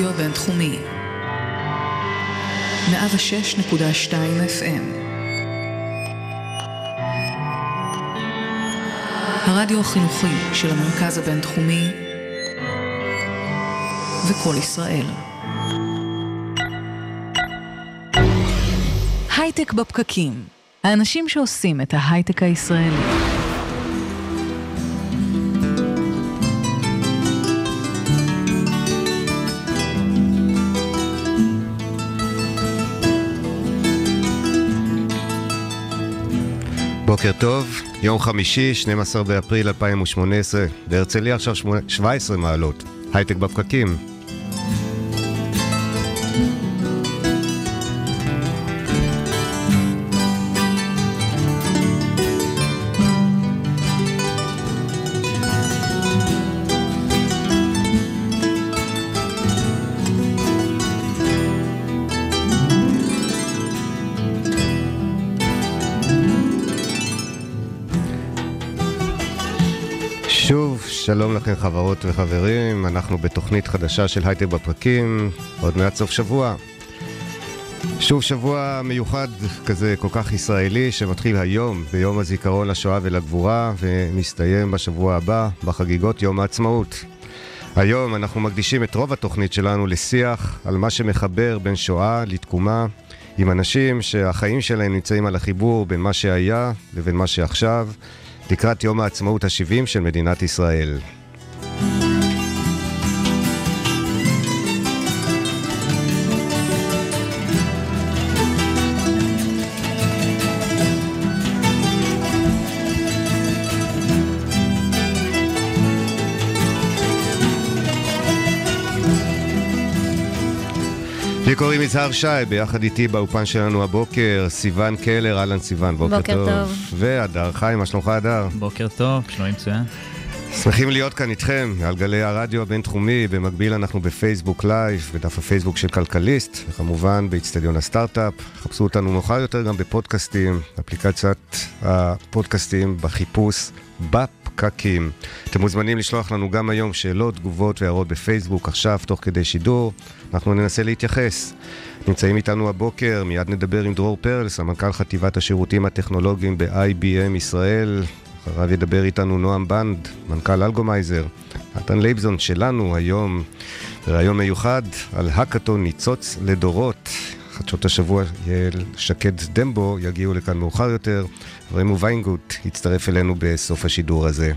הרדיו הבינתחומי 106.2 FM הרדיו החינוכי של המרכז הבינתחומי וקול ישראל. הייטק בפקקים, האנשים שעושים את ההייטק הישראלי. בוקר טוב, יום חמישי, 12 באפריל 2018, בהרצליה עכשיו 17 מעלות, הייטק בפקקים. שלום לכם חברות וחברים, אנחנו בתוכנית חדשה של הייטק בפרקים, עוד מעט סוף שבוע. שוב שבוע מיוחד כזה כל כך ישראלי שמתחיל היום ביום הזיכרון לשואה ולגבורה ומסתיים בשבוע הבא בחגיגות יום העצמאות. היום אנחנו מקדישים את רוב התוכנית שלנו לשיח על מה שמחבר בין שואה לתקומה עם אנשים שהחיים שלהם נמצאים על החיבור בין מה שהיה לבין מה שעכשיו. לקראת יום העצמאות ה-70 של מדינת ישראל. לי קוראים יזהר שי, ביחד איתי באופן שלנו הבוקר, סיון קלר, אהלן סיון, בוקר, בוקר טוב. טוב. והדר חיים, מה שלומך הדר? בוקר טוב, שלומי מצוין. שמחים להיות כאן איתכם, על גלי הרדיו הבינתחומי, במקביל אנחנו בפייסבוק live, בדף הפייסבוק של כלכליסט, וכמובן באיצטדיון הסטארט-אפ. חפשו אותנו מאוחר יותר גם בפודקאסטים, אפליקציית הפודקאסטים, בחיפוש, בפקקים. אתם מוזמנים לשלוח לנו גם היום שאלות, תגובות והערות בפייסבוק, עכשיו, תוך כדי שידור. אנחנו ננסה להתייחס. נמצאים איתנו הבוקר, מיד נדבר עם דרור פרל, סמנכ"ל חטיבת השירותים הטכנולוגיים ב-IBM ישראל. אחריו ידבר איתנו נועם בנד, מנכ"ל אלגומייזר. נתן לייבזון שלנו היום, בריאיון מיוחד על האקתון ניצוץ לדורות. חדשות השבוע, יעל שקד דמבו יגיעו לכאן מאוחר יותר. רמו ויינגוט יצטרף אלינו בסוף השידור הזה.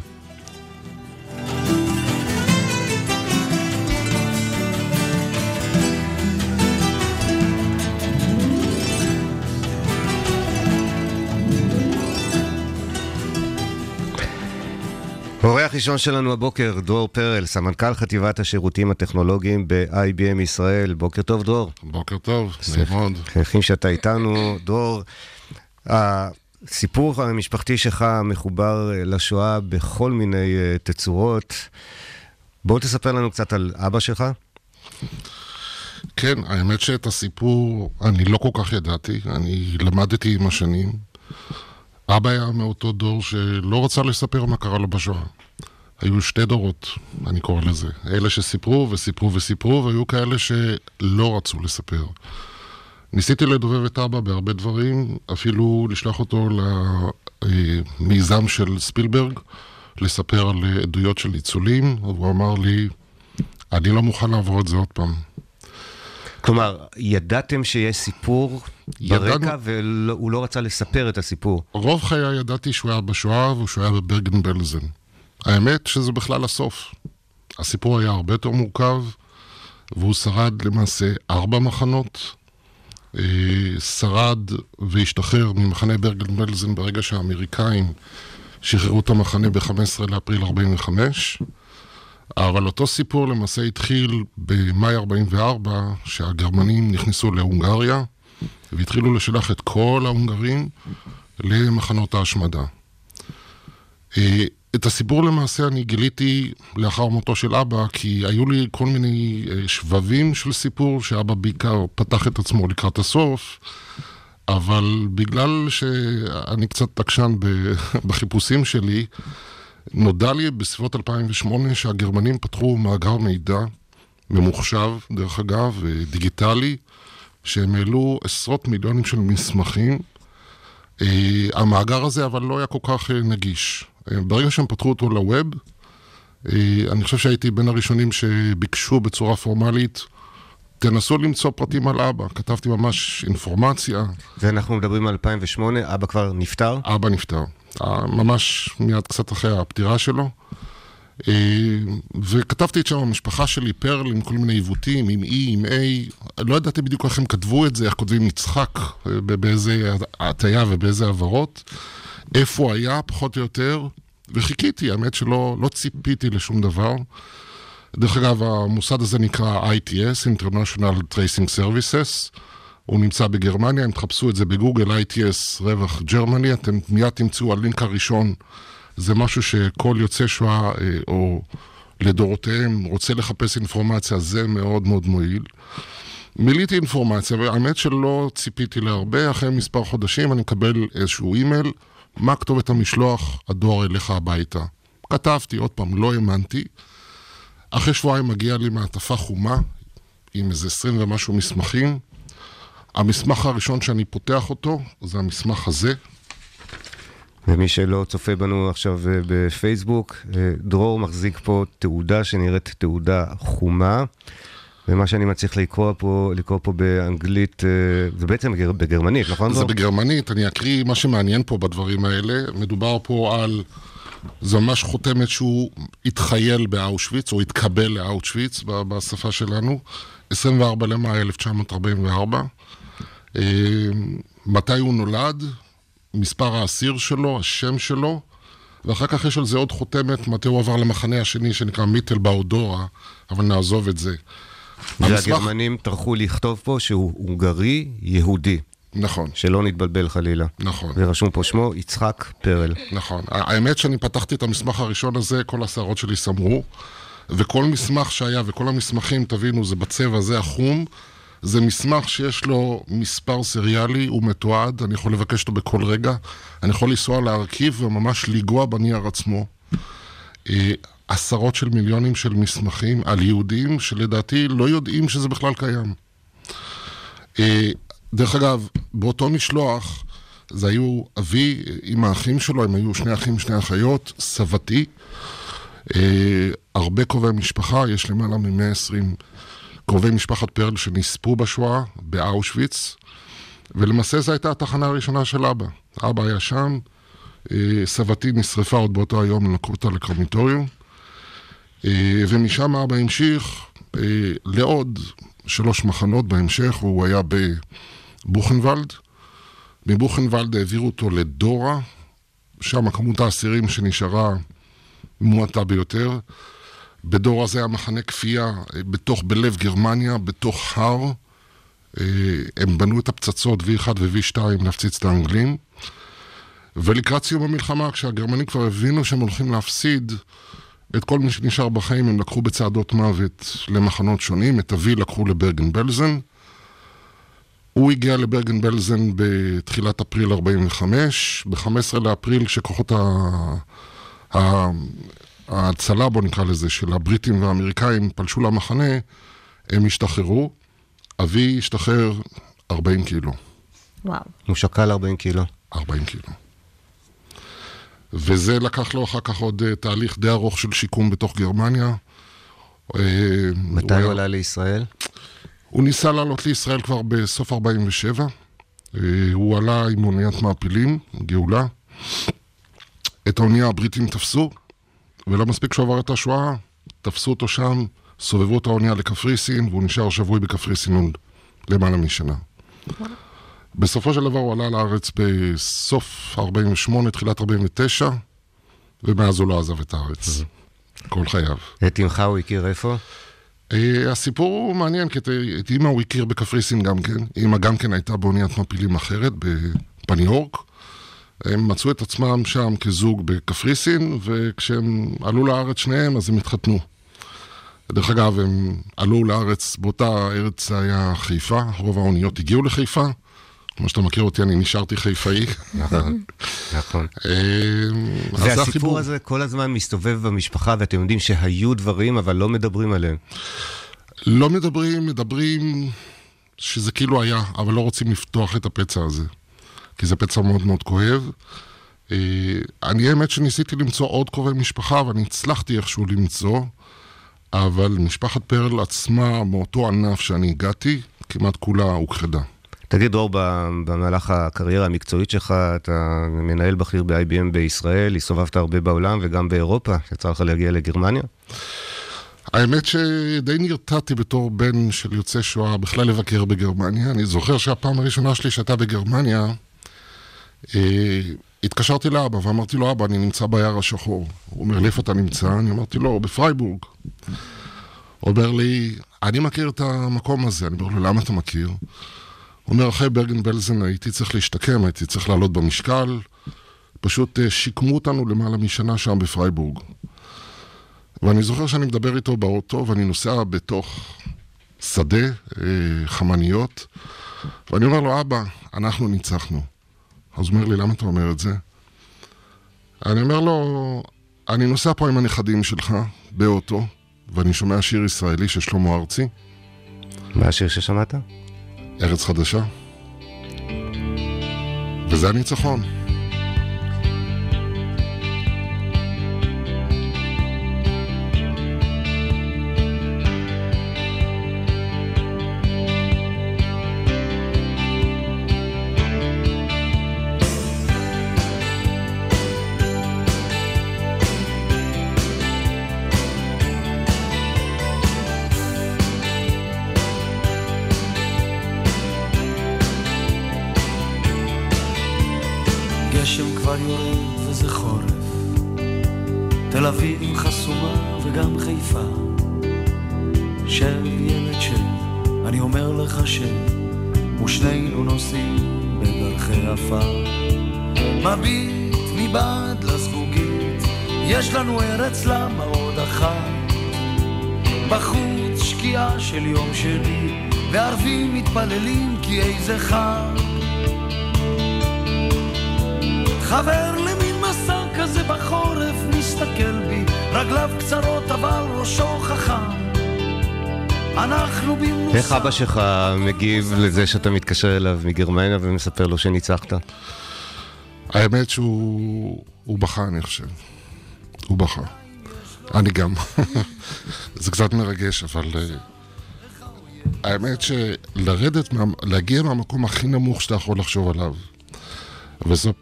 אורח ראשון שלנו הבוקר, דרור פרל, סמנכ"ל חטיבת השירותים הטכנולוגיים ב-IBM ישראל. בוקר טוב, דרור. בוקר טוב, שמח מאוד. שמחים שאתה איתנו. דרור, הסיפור המשפחתי שלך מחובר לשואה בכל מיני אה, תצורות. בוא תספר לנו קצת על אבא שלך. כן, האמת שאת הסיפור אני לא כל כך ידעתי, אני למדתי עם השנים. אבא היה מאותו דור שלא רצה לספר מה קרה לו בשואה. היו שתי דורות, אני קורא לזה. אלה שסיפרו וסיפרו וסיפרו, והיו כאלה שלא רצו לספר. ניסיתי לדובב את אבא בהרבה דברים, אפילו לשלוח אותו למיזם של ספילברג, לספר על עדויות של ניצולים, והוא אמר לי, אני לא מוכן לעבור את זה עוד פעם. כלומר, ידעתם שיש סיפור ברקע והוא לא רצה לספר את הסיפור. רוב חיי ידעתי שהוא היה בשואה והוא היה בברגן בלזן. האמת שזה בכלל הסוף. הסיפור היה הרבה יותר מורכב, והוא שרד למעשה ארבע מחנות. אה, שרד והשתחרר ממחנה ברגן בלזן ברגע שהאמריקאים שחררו את המחנה ב-15 לאפריל 45. אבל אותו סיפור למעשה התחיל במאי 44, שהגרמנים נכנסו להונגריה, והתחילו לשלח את כל ההונגרים למחנות ההשמדה. אה, את הסיפור למעשה אני גיליתי לאחר מותו של אבא, כי היו לי כל מיני אה, שבבים של סיפור, שאבא בעיקר פתח את עצמו לקראת הסוף, אבל בגלל שאני קצת תקשן בחיפושים שלי, נודע לי בסביבות 2008 שהגרמנים פתחו מאגר מידע ממוחשב, דרך אגב, דיגיטלי, שהם העלו עשרות מיליונים של מסמכים. המאגר הזה אבל לא היה כל כך נגיש. ברגע שהם פתחו אותו לווב, אני חושב שהייתי בין הראשונים שביקשו בצורה פורמלית תנסו למצוא פרטים על אבא. כתבתי ממש אינפורמציה. ואנחנו מדברים על 2008, אבא כבר נפטר? אבא נפטר. ממש מיד קצת אחרי הפטירה שלו. אה, וכתבתי את שם המשפחה שלי, פרל, עם כל מיני עיוותים, עם E, עם A. לא ידעתי בדיוק איך הם כתבו את זה, איך כותבים יצחק, אה, באיזה הטיה ובאיזה הבהרות. איפה הוא היה, פחות או יותר. וחיכיתי, האמת שלא לא ציפיתי לשום דבר. דרך אגב, המוסד הזה נקרא ITS, International Tracing Services. הוא נמצא בגרמניה, אם תחפשו את זה בגוגל, ITS רווח גרמני, אתם מיד תמצאו הלינק הראשון. זה משהו שכל יוצא שואה אה, או לדורותיהם רוצה לחפש אינפורמציה, זה מאוד מאוד מועיל. מילאתי אינפורמציה, והאמת שלא ציפיתי להרבה, אחרי מספר חודשים אני מקבל איזשהו אימייל, מה כתובת המשלוח, הדואר אליך הביתה. כתבתי, עוד פעם, לא האמנתי. אחרי שבועיים מגיע לי מעטפה חומה, עם איזה עשרים ומשהו מסמכים. המסמך הראשון שאני פותח אותו, זה המסמך הזה. ומי שלא צופה בנו עכשיו אה, בפייסבוק, אה, דרור מחזיק פה תעודה שנראית תעודה חומה. ומה שאני מצליח לקרוא פה, לקרוא פה באנגלית, אה, זה בעצם בגרמנית, נכון? זה בגרמנית, אני אקריא מה שמעניין פה בדברים האלה. מדובר פה על זה ממש חותמת שהוא התחייל באושוויץ, או התקבל לאושוויץ בשפה שלנו, 24 למאי 1944. אה, מתי הוא נולד, מספר האסיר שלו, השם שלו, ואחר כך יש על זה עוד חותמת, מתי הוא עבר למחנה השני שנקרא מיטל באודורה, אבל נעזוב את זה. והגרמנים המסמך... טרחו לכתוב פה שהוא הונגרי יהודי. נכון. שלא נתבלבל חלילה. נכון. ורשום פה שמו יצחק פרל. נכון. האמת שאני פתחתי את המסמך הראשון הזה, כל השערות שלי סמרו, וכל מסמך שהיה, וכל המסמכים, תבינו, זה בצבע הזה החום, זה מסמך שיש לו מספר סריאלי, הוא מתועד, אני יכול לבקש אותו בכל רגע, אני יכול לנסוע להרכיב וממש לנגוע בנייר עצמו. אה, עשרות של מיליונים של מסמכים על יהודים שלדעתי לא יודעים שזה בכלל קיים. אה, דרך אגב, באותו משלוח, זה היו אבי עם האחים שלו, הם היו שני אחים, שני אחיות, סבתי, אה, הרבה קרובי משפחה, יש למעלה מ-120 קרובי משפחת פרל שנספו בשואה, באושוויץ, ולמעשה זו הייתה התחנה הראשונה של אבא. אבא היה שם, אה, סבתי נשרפה עוד באותו היום, לקחו אותה לקרמיטוריום, אה, ומשם אבא המשיך אה, לעוד שלוש מחנות בהמשך, והוא היה ב... בוכנוולד. מבוכנוולד העבירו אותו לדורה, שם כמות האסירים שנשארה מועטה ביותר. בדורה זה היה מחנה כפייה בתוך, בלב גרמניה, בתוך הר. אה, הם בנו את הפצצות V1 ו-V2 להפציץ את האנגלים. ולקראת סיום המלחמה, כשהגרמנים כבר הבינו שהם הולכים להפסיד את כל מי שנשאר בחיים, הם לקחו בצעדות מוות למחנות שונים. את אבי לקחו לברגן בלזן. הוא הגיע לברגן בלזן בתחילת אפריל 45, ב-15 לאפריל כשכוחות ההצלה, בוא נקרא לזה, של הבריטים והאמריקאים פלשו למחנה, הם השתחררו. אבי השתחרר 40 קילו. וואו. הוא שקל 40 קילו. 40 קילו. וזה לקח לו אחר כך עוד uh, תהליך די ארוך של שיקום בתוך גרמניה. Uh, מתי הוא עלה לישראל? הוא ניסה לעלות לישראל כבר בסוף 47. אה, הוא עלה עם אוניית מעפילים, גאולה. את האונייה הבריטים תפסו, ולא מספיק שהוא עבר את השואה, תפסו אותו שם, סובבו את האונייה לקפריסין, והוא נשאר שבוי בקפריסין עוד למעלה משנה. בסופו של דבר הוא עלה לארץ בסוף 48, תחילת 49, ומאז הוא לא עזב את הארץ. כל חייו. את אמך הוא הכיר איפה? Uh, הסיפור הוא מעניין, כי את אימא הוא הכיר בקפריסין גם כן. אימא גם כן הייתה באוניית מפילים אחרת, בפניורק. הם מצאו את עצמם שם כזוג בקפריסין, וכשהם עלו לארץ שניהם, אז הם התחתנו. דרך אגב, הם עלו לארץ, באותה ארץ זה היה חיפה, רוב האוניות הגיעו לחיפה. כמו שאתה מכיר אותי, אני נשארתי חיפאי. נכון, נכון. אמ, והסיפור הזה כל הזמן מסתובב במשפחה, ואתם יודעים שהיו דברים, אבל לא מדברים עליהם. לא מדברים, מדברים שזה כאילו היה, אבל לא רוצים לפתוח את הפצע הזה. כי זה פצע מאוד מאוד כואב. אה, אני האמת שניסיתי למצוא עוד קרובי משפחה, ואני הצלחתי איכשהו למצוא, אבל משפחת פרל עצמה, מאותו ענף שאני הגעתי, כמעט כולה הוכחדה. תגיד, דרור, במהלך הקריירה המקצועית שלך, אתה מנהל בכיר ב-IBM בישראל, הסתובבת הרבה בעולם וגם באירופה, יצא לך להגיע לגרמניה? האמת שדי נרתעתי בתור בן של יוצא שואה בכלל לבקר בגרמניה. אני זוכר שהפעם הראשונה שלי שהייתה בגרמניה, התקשרתי לאבא ואמרתי לו, אבא, אני נמצא ביער השחור. הוא אומר לי, איפה אתה נמצא? אני אמרתי לו, בפרייבורג. הוא אומר לי, אני מכיר את המקום הזה. אני אומר לו, למה אתה מכיר? הוא אומר, אחרי ברגן בלזן הייתי צריך להשתקם, הייתי צריך לעלות במשקל. פשוט אה, שיקמו אותנו למעלה משנה שם בפרייבורג. ואני זוכר שאני מדבר איתו באוטו, ואני נוסע בתוך שדה, אה, חמניות, ואני אומר לו, אבא, אנחנו ניצחנו. אז הוא אומר לי, למה אתה אומר את זה? אני אומר לו, אני נוסע פה עם הנכדים שלך באוטו, ואני שומע שיר ישראלי של שלמה ארצי. מה השיר ששמעת? ארץ חדשה. וזה הניצחון. אבא שלך מגיב לזה שאתה מתקשר אליו מגרמניה ומספר לו שניצחת? האמת שהוא בכה, אני חושב. הוא בכה. אני גם. זה קצת מרגש, אבל... אה, האמת שלרדת, מה, להגיע מהמקום הכי נמוך שאתה יכול לחשוב עליו,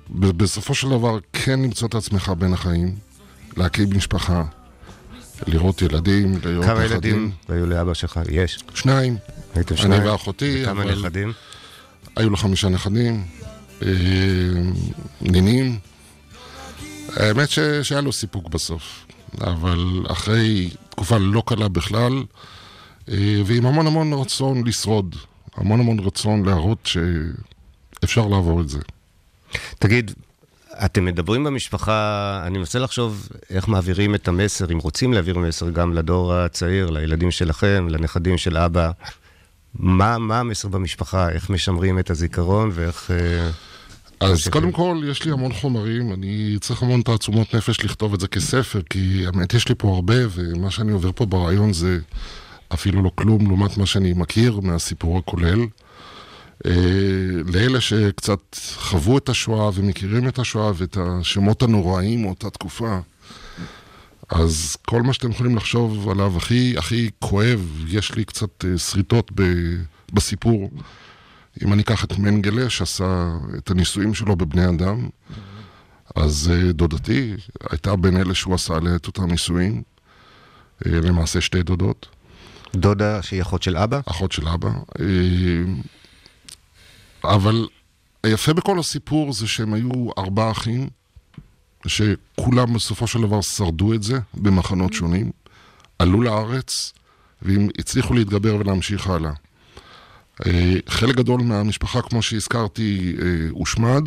ובסופו של דבר כן למצוא את עצמך בין החיים, להקים משפחה, לראות ילדים, לראות נכדים. כמה ילדים היו לאבא שלך? יש. שניים. הייתם שניים? אני ואחותי. וכמה נכדים? היו לו חמישה נכדים, אה, נינים. האמת ש... שהיה לו סיפוק בסוף, אבל אחרי תקופה לא קלה בכלל, אה, ועם המון המון רצון לשרוד, המון המון רצון להראות שאפשר לעבור את זה. תגיד, אתם מדברים במשפחה, אני מנסה לחשוב איך מעבירים את המסר, אם רוצים להעביר מסר גם לדור הצעיר, לילדים שלכם, לנכדים של אבא. מה, מה המסר במשפחה? איך משמרים את הזיכרון ואיך... אה, אז קודם כל, יש לי המון חומרים, אני צריך המון תעצומות נפש לכתוב את זה כספר, כי האמת יש לי פה הרבה, ומה שאני עובר פה ברעיון זה אפילו לא כלום לעומת מה שאני מכיר מהסיפור הכולל. אה, לאלה שקצת חוו את השואה ומכירים את השואה ואת השמות הנוראים מאותה תקופה, אז כל מה שאתם יכולים לחשוב עליו הכי, הכי כואב, יש לי קצת אה, שריטות ב, בסיפור. אם אני אקח את מנגלה, שעשה את הניסויים שלו בבני אדם, אז אה, דודתי הייתה בין אלה שהוא עשה עליה את אותם ניסויים, למעשה שתי דודות. דודה שהיא אחות של אבא? אחות של אבא. אבל היפה בכל הסיפור זה שהם היו ארבעה אחים, שכולם בסופו של דבר שרדו את זה במחנות שונים, עלו לארץ, והם הצליחו להתגבר ולהמשיך הלאה. אה, חלק גדול מהמשפחה, כמו שהזכרתי, אה, הושמד,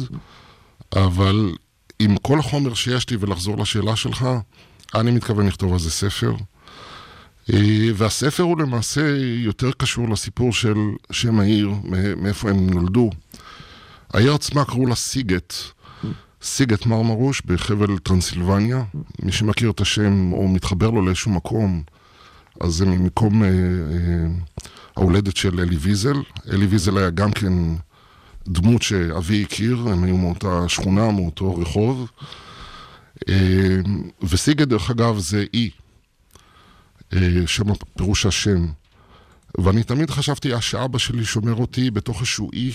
אבל עם כל החומר שיש לי, ולחזור לשאלה שלך, אני מתכוון לכתוב על זה ספר. אה, והספר הוא למעשה יותר קשור לסיפור של שם העיר, מאיפה הם נולדו. העיר עצמה קראו לה סיגט, סיגט מרמרוש בחבל טרנסילבניה. מי שמכיר את השם או מתחבר לו לאיזשהו מקום, אז זה ממקום אה, אה, ההולדת של אלי ויזל. אלי ויזל היה גם כן דמות שאבי הכיר, הם היו מאותה שכונה, מאותו רחוב. אה, וסיגה, דרך אגב, זה אי, אה, שם פירוש השם. ואני תמיד חשבתי שאבא שלי שומר אותי בתוך איזשהו אי,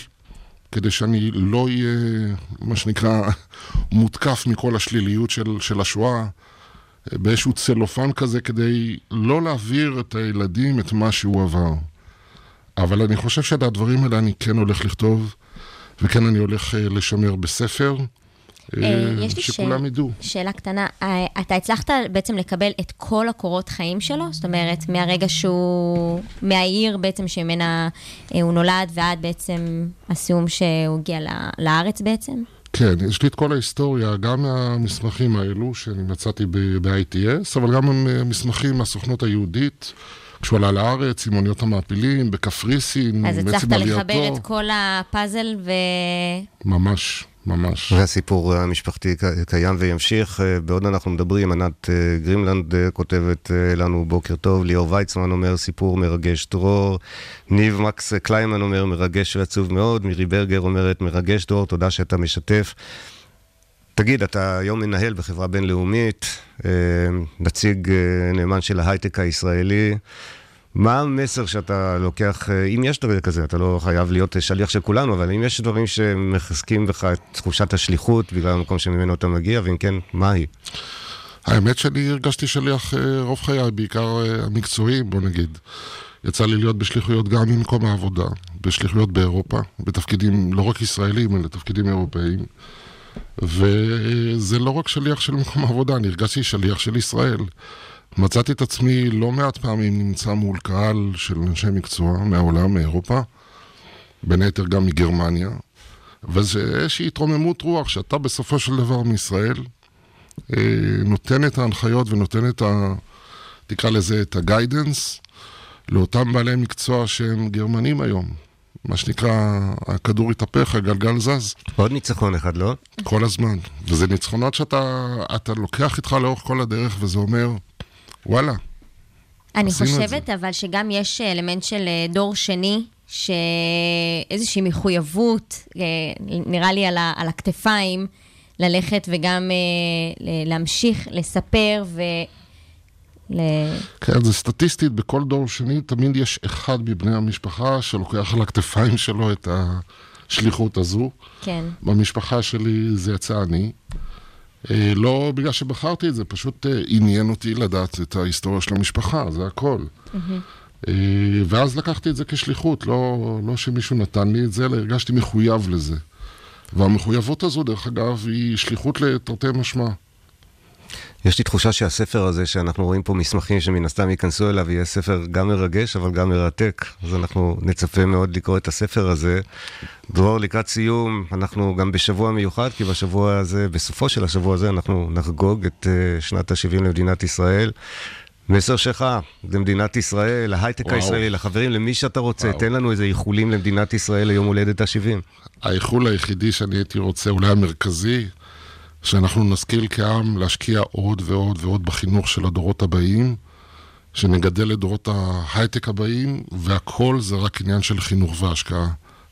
כדי שאני לא אהיה, מה שנקרא, מותקף מכל השליליות של, של השואה, באיזשהו צלופן כזה, כדי לא להעביר את הילדים את מה שהוא עבר. אבל אני חושב שאת הדברים האלה אני כן הולך לכתוב, וכן אני הולך אה, לשמר בספר. אה, יש לי שכולם ידעו. שאלה קטנה, אה, אתה הצלחת בעצם לקבל את כל הקורות חיים שלו? זאת אומרת, מהרגע שהוא, מהעיר בעצם שממנה אה, הוא נולד ועד בעצם הסיום שהוא הגיע לארץ בעצם? כן, יש לי את כל ההיסטוריה, גם מהמסמכים האלו שאני מצאתי ב-ITS, אבל גם המסמכים מהסוכנות היהודית. כשהוא עלה לארץ עם אוניות המעפילים, בקפריסין, בעצם עלייתו. אז הצלחת לחבר את כל הפאזל ו... ממש. ממש. והסיפור המשפחתי קיים וימשיך. אה, בעוד אנחנו מדברים, ענת אה, גרימלנד אה, כותבת לנו בוקר טוב, ליאור ויצמן אומר סיפור מרגש דרור, ניב מקס קליימן אומר מרגש ועצוב מאוד, מירי ברגר אומרת מרגש דרור, תודה שאתה משתף. תגיד, אתה היום מנהל בחברה בינלאומית, נציג נאמן של ההייטק הישראלי. מה המסר שאתה לוקח, אה, אם יש דבר כזה, אתה לא חייב להיות שליח של כולנו, אבל אם יש דברים שמחזקים בך את תחושת השליחות בגלל המקום שממנו אתה מגיע, ואם כן, מה היא? האמת שאני הרגשתי שליח אה, רוב חיי, בעיקר אה, המקצועיים, בוא נגיד. יצא לי להיות בשליחויות גם ממקום העבודה, בשליחויות באירופה, בתפקידים לא רק ישראלים, אלא תפקידים אירופאיים. וזה לא רק שליח של מקום העבודה, אני הרגשתי שליח של ישראל. מצאתי את עצמי לא מעט פעמים נמצא מול קהל של אנשי מקצוע מהעולם, מאירופה, בין היתר גם מגרמניה, וזה איזושהי התרוממות רוח שאתה בסופו של דבר מישראל אה, נותן את ההנחיות ונותן את ה... תקרא לזה את הגיידנס לאותם בעלי מקצוע שהם גרמנים היום. מה שנקרא, הכדור התהפך, הגלגל זז. עוד ניצחון אחד, לא? כל הזמן. וזה ניצחונות שאתה לוקח איתך לאורך כל הדרך, וזה אומר, וואלה. אני חושבת אבל שגם יש אלמנט של אה, דור שני, שאיזושהי מחויבות, אה, נראה לי על, ה, על הכתפיים, ללכת וגם אה, להמשיך לספר ו... ל... כן, זה סטטיסטית, בכל דור שני תמיד יש אחד מבני המשפחה שלוקח על הכתפיים שלו את השליחות הזו. כן. במשפחה שלי זה יצא אני. אה, לא בגלל שבחרתי את זה, פשוט אה, עניין אותי לדעת את ההיסטוריה של המשפחה, זה הכל. אה, ואז לקחתי את זה כשליחות, לא, לא שמישהו נתן לי את זה, אלא הרגשתי מחויב לזה. והמחויבות הזו, דרך אגב, היא שליחות לתרתי משמע. יש לי תחושה שהספר הזה, שאנחנו רואים פה מסמכים שמן הסתם ייכנסו אליו, יהיה ספר גם מרגש, אבל גם מרתק. אז אנחנו נצפה מאוד לקרוא את הספר הזה. דרור, לקראת סיום, אנחנו גם בשבוע מיוחד, כי בשבוע הזה, בסופו של השבוע הזה, אנחנו נחגוג את uh, שנת ה-70 למדינת ישראל. מסר שלך למדינת ישראל, להייטק. הישראלי, לחברים, למי שאתה רוצה, וואו. תן לנו איזה איחולים למדינת ישראל ליום הולדת ה-70. האיחול היחידי שאני הייתי רוצה, אולי המרכזי, שאנחנו נשכיל כעם להשקיע עוד ועוד ועוד בחינוך של הדורות הבאים, שנגדל את דורות ההייטק הבאים, והכל זה רק עניין של חינוך והשקעה.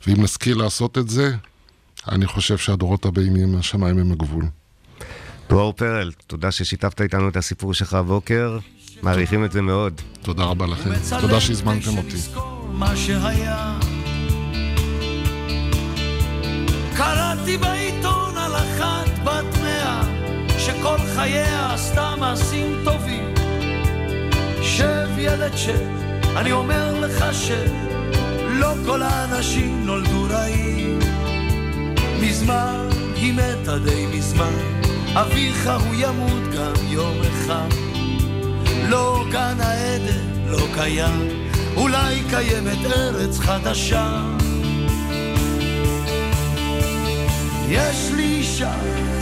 ואם נשכיל לעשות את זה, אני חושב שהדורות הבאים יהיו מהשמיים הם הגבול. דרור פרל, תודה ששיתפת איתנו את הסיפור שלך הבוקר, מעריכים את זה מאוד. תודה רבה לכם, תודה שהזמנתם אותי. קראתי בעיתון על אחת בת שכל חייה עשתה מעשים טובים. שב ילד שב, אני אומר לך שלא כל האנשים נולדו רעים. מזמן היא מתה די מזמן, אביך הוא ימות גם יום אחד. לא גן העדן, לא קיים, אולי קיימת ארץ חדשה. יש לי אישה,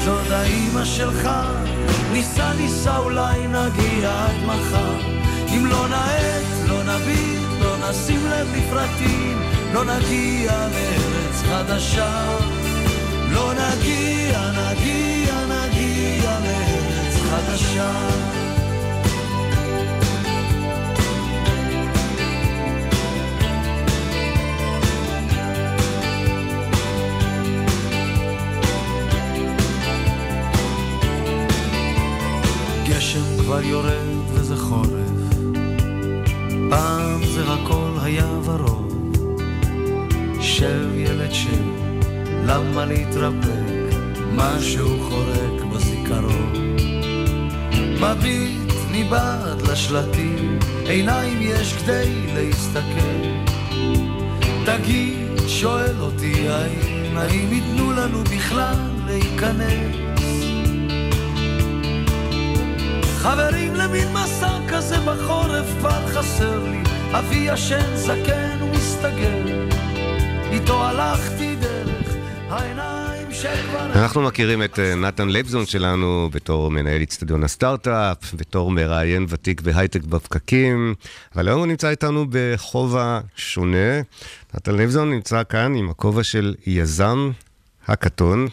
זאת האימא שלך, ניסה ניסה אולי נגיע עד מחר. אם לא נאט, לא נביט, לא נשים לב לפרטים, לא נגיע לארץ חדשה. לא נגיע, נגיע, נגיע לארץ חדשה. כבר יורד וזה חורף, פעם זה הכל היה ורוד. שב ילד שב, למה להתרפק? משהו חורק בזיכרון. מביט מבעד לשלטים, עיניים יש כדי להסתכל. תגיד, שואל אותי האם, האם ייתנו לנו בכלל להיכנס? חברים למין מסע כזה בחורף כבר חסר לי, אבי ישן זקן ומסתגר, איתו הלכתי דרך העיניים שכבר... אנחנו מכירים את אה, נתן לייבזון שלנו בתור מנהל אצטדיון הסטארט-אפ, בתור מראיין ותיק בהייטק בפקקים, אבל היום הוא נמצא איתנו בכובע שונה. נתן לייבזון נמצא כאן עם הכובע של יזם הקטון.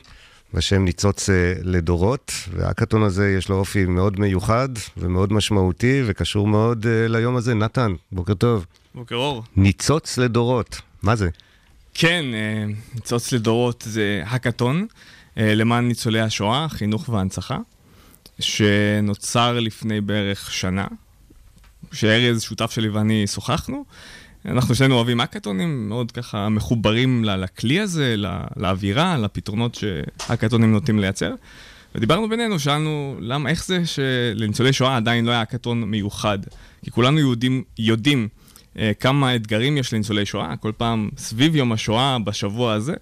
בשם ניצוץ אה, לדורות, והקאטון הזה יש לו אופי מאוד מיוחד ומאוד משמעותי וקשור מאוד uh, ליום הזה. נתן, בוקר טוב. בוקר אור. ניצוץ לדורות, מה זה? כן, אה, ניצוץ לדורות זה הקאטון למען ניצולי השואה, חינוך והנצחה, שנוצר לפני בערך שנה, שארז, שותף שלי ואני שוחחנו. אנחנו שנינו אוהבים האקתונים, מאוד ככה מחוברים לכלי הזה, לאווירה, לפתרונות שהאקתונים נוטים לייצר. ודיברנו בינינו, שאלנו, למה, איך זה שלניצולי שואה עדיין לא היה האקתון מיוחד? כי כולנו יהודים, יודעים אה, כמה אתגרים יש לניצולי שואה, כל פעם סביב יום השואה, בשבוע הזה.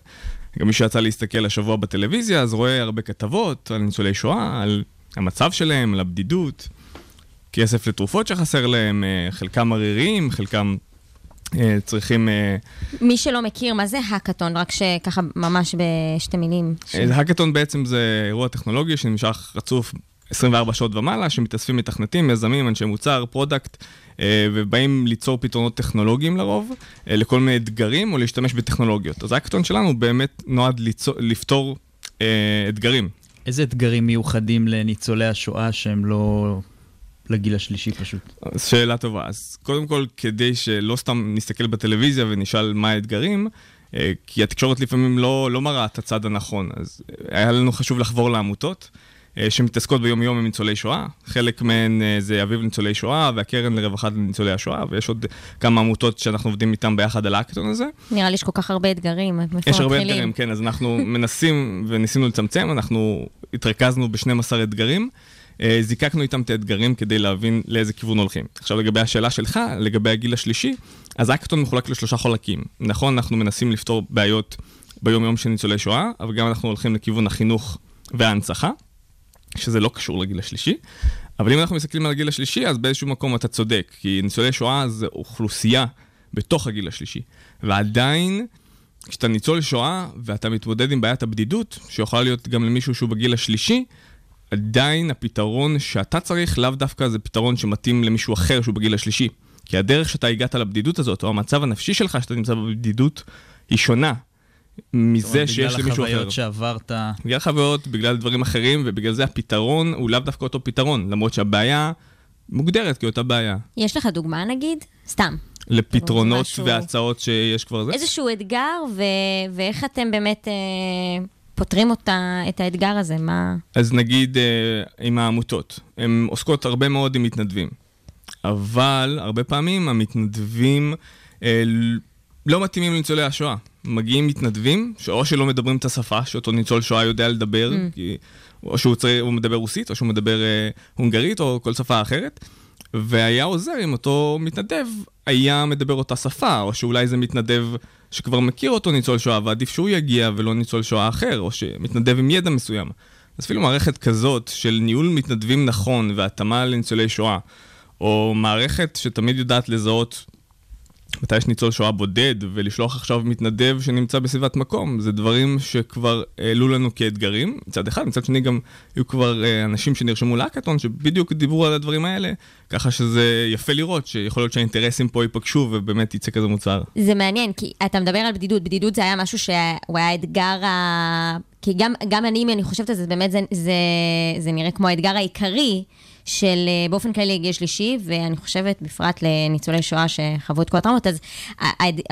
גם מי שיצא להסתכל השבוע בטלוויזיה, אז רואה הרבה כתבות על ניצולי שואה, על המצב שלהם, על הבדידות, כסף לתרופות שחסר להם, אה, חלקם עריריים, חלקם צריכים... אה, מי שלא מכיר, מה זה האקתון? רק שככה ממש בשתי מילים. אה, האקתון בעצם זה אירוע טכנולוגי שנמשך רצוף 24 שעות ומעלה, שמתאספים מתכנתים, יזמים, אנשי מוצר, product, ובאים ליצור פתרונות טכנולוגיים לרוב, לכל מיני אתגרים או להשתמש בטכנולוגיות. אז האקתון שלנו באמת נועד ליצור, לפתור אתגרים. איזה אתגרים מיוחדים לניצולי השואה שהם לא לגיל השלישי פשוט? שאלה טובה. אז קודם כל, כדי שלא סתם נסתכל בטלוויזיה ונשאל מה האתגרים, אה, כי התקשורת לפעמים לא, לא מראה את הצד הנכון, אז היה לנו חשוב לחבור לעמותות. אה, שמתעסקות ביום-יום עם ניצולי שואה. חלק מהן אה, זה אביב לניצולי שואה והקרן לרווחת ניצולי השואה, ויש עוד כמה עמותות שאנחנו עובדים איתן ביחד על האקטון הזה. נראה לי יש כל כך הרבה אתגרים, איפה מתחילים? יש הרבה אתגרים, כן, אז אנחנו מנסים וניסינו לצמצם, אנחנו התרכזנו ב-12 אתגרים. אה, זיקקנו איתם את האתגרים כדי להבין לאיזה כיוון הולכים. עכשיו לגבי השאלה שלך, לגבי הגיל השלישי, אז האקטון מחולק לשלושה חולקים. נכון, אנחנו מנסים לפתור בעיות ביום-יום של ניצולי שואה, אבל גם אנחנו הולכים לכיוון החינוך וההנצחה, שזה לא קשור לגיל השלישי. אבל אם אנחנו מסתכלים על הגיל השלישי, אז באיזשהו מקום אתה צודק, כי ניצולי שואה זה אוכלוסייה בתוך הגיל השלישי. ועדיין, כשאתה ניצול שואה ואתה מתמודד עם בעיית הבדידות, שיכולה להיות גם למישהו שהוא בגיל השלישי, עדיין הפתרון שאתה צריך לאו דווקא זה פתרון שמתאים למישהו אחר שהוא בגיל השלישי. כי הדרך שאתה הגעת לבדידות הזאת, או המצב הנפשי שלך שאתה נמצא בבדידות, היא שונה מזה שיש למישהו אחר. בגלל החוויות שעברת. בגלל חוויות, בגלל דברים אחרים, ובגלל זה הפתרון הוא לאו דווקא אותו פתרון, למרות שהבעיה מוגדרת כאותה בעיה. יש לך דוגמה נגיד? סתם. לפתרונות והצעות שיש כבר זה? איזשהו אתגר, ו- ואיך אתם באמת... אה... פותרים אותה, את האתגר הזה? מה... אז נגיד אה, עם העמותות, הן עוסקות הרבה מאוד עם מתנדבים, אבל הרבה פעמים המתנדבים אה, לא מתאימים לניצולי השואה. מגיעים מתנדבים, שאו שלא מדברים את השפה שאותו ניצול שואה יודע לדבר, mm. כי, או שהוא צריך, מדבר רוסית, או שהוא מדבר אה, הונגרית, או כל שפה אחרת. והיה עוזר אם אותו מתנדב היה מדבר אותה שפה, או שאולי זה מתנדב שכבר מכיר אותו ניצול שואה, ועדיף שהוא יגיע ולא ניצול שואה אחר, או שמתנדב עם ידע מסוים. אז אפילו מערכת כזאת של ניהול מתנדבים נכון והתאמה לניצולי שואה, או מערכת שתמיד יודעת לזהות מתי יש ניצול שואה בודד, ולשלוח עכשיו מתנדב שנמצא בסביבת מקום, זה דברים שכבר העלו לנו כאתגרים, מצד אחד, מצד שני גם היו כבר אה, אנשים שנרשמו להקאטון, שבדיוק דיברו על הדברים האלה, ככה שזה יפה לראות, שיכול להיות שהאינטרסים פה ייפגשו ובאמת יצא כזה מוצר. זה מעניין, כי אתה מדבר על בדידות, בדידות זה היה משהו שהוא היה אתגר ה... כי גם, גם אני, אם אני חושבת על זה, באמת זה, זה, זה נראה כמו האתגר העיקרי. של אה, באופן כללי גיל שלישי, ואני חושבת בפרט לניצולי שואה שחוו את כל הטראומות, אז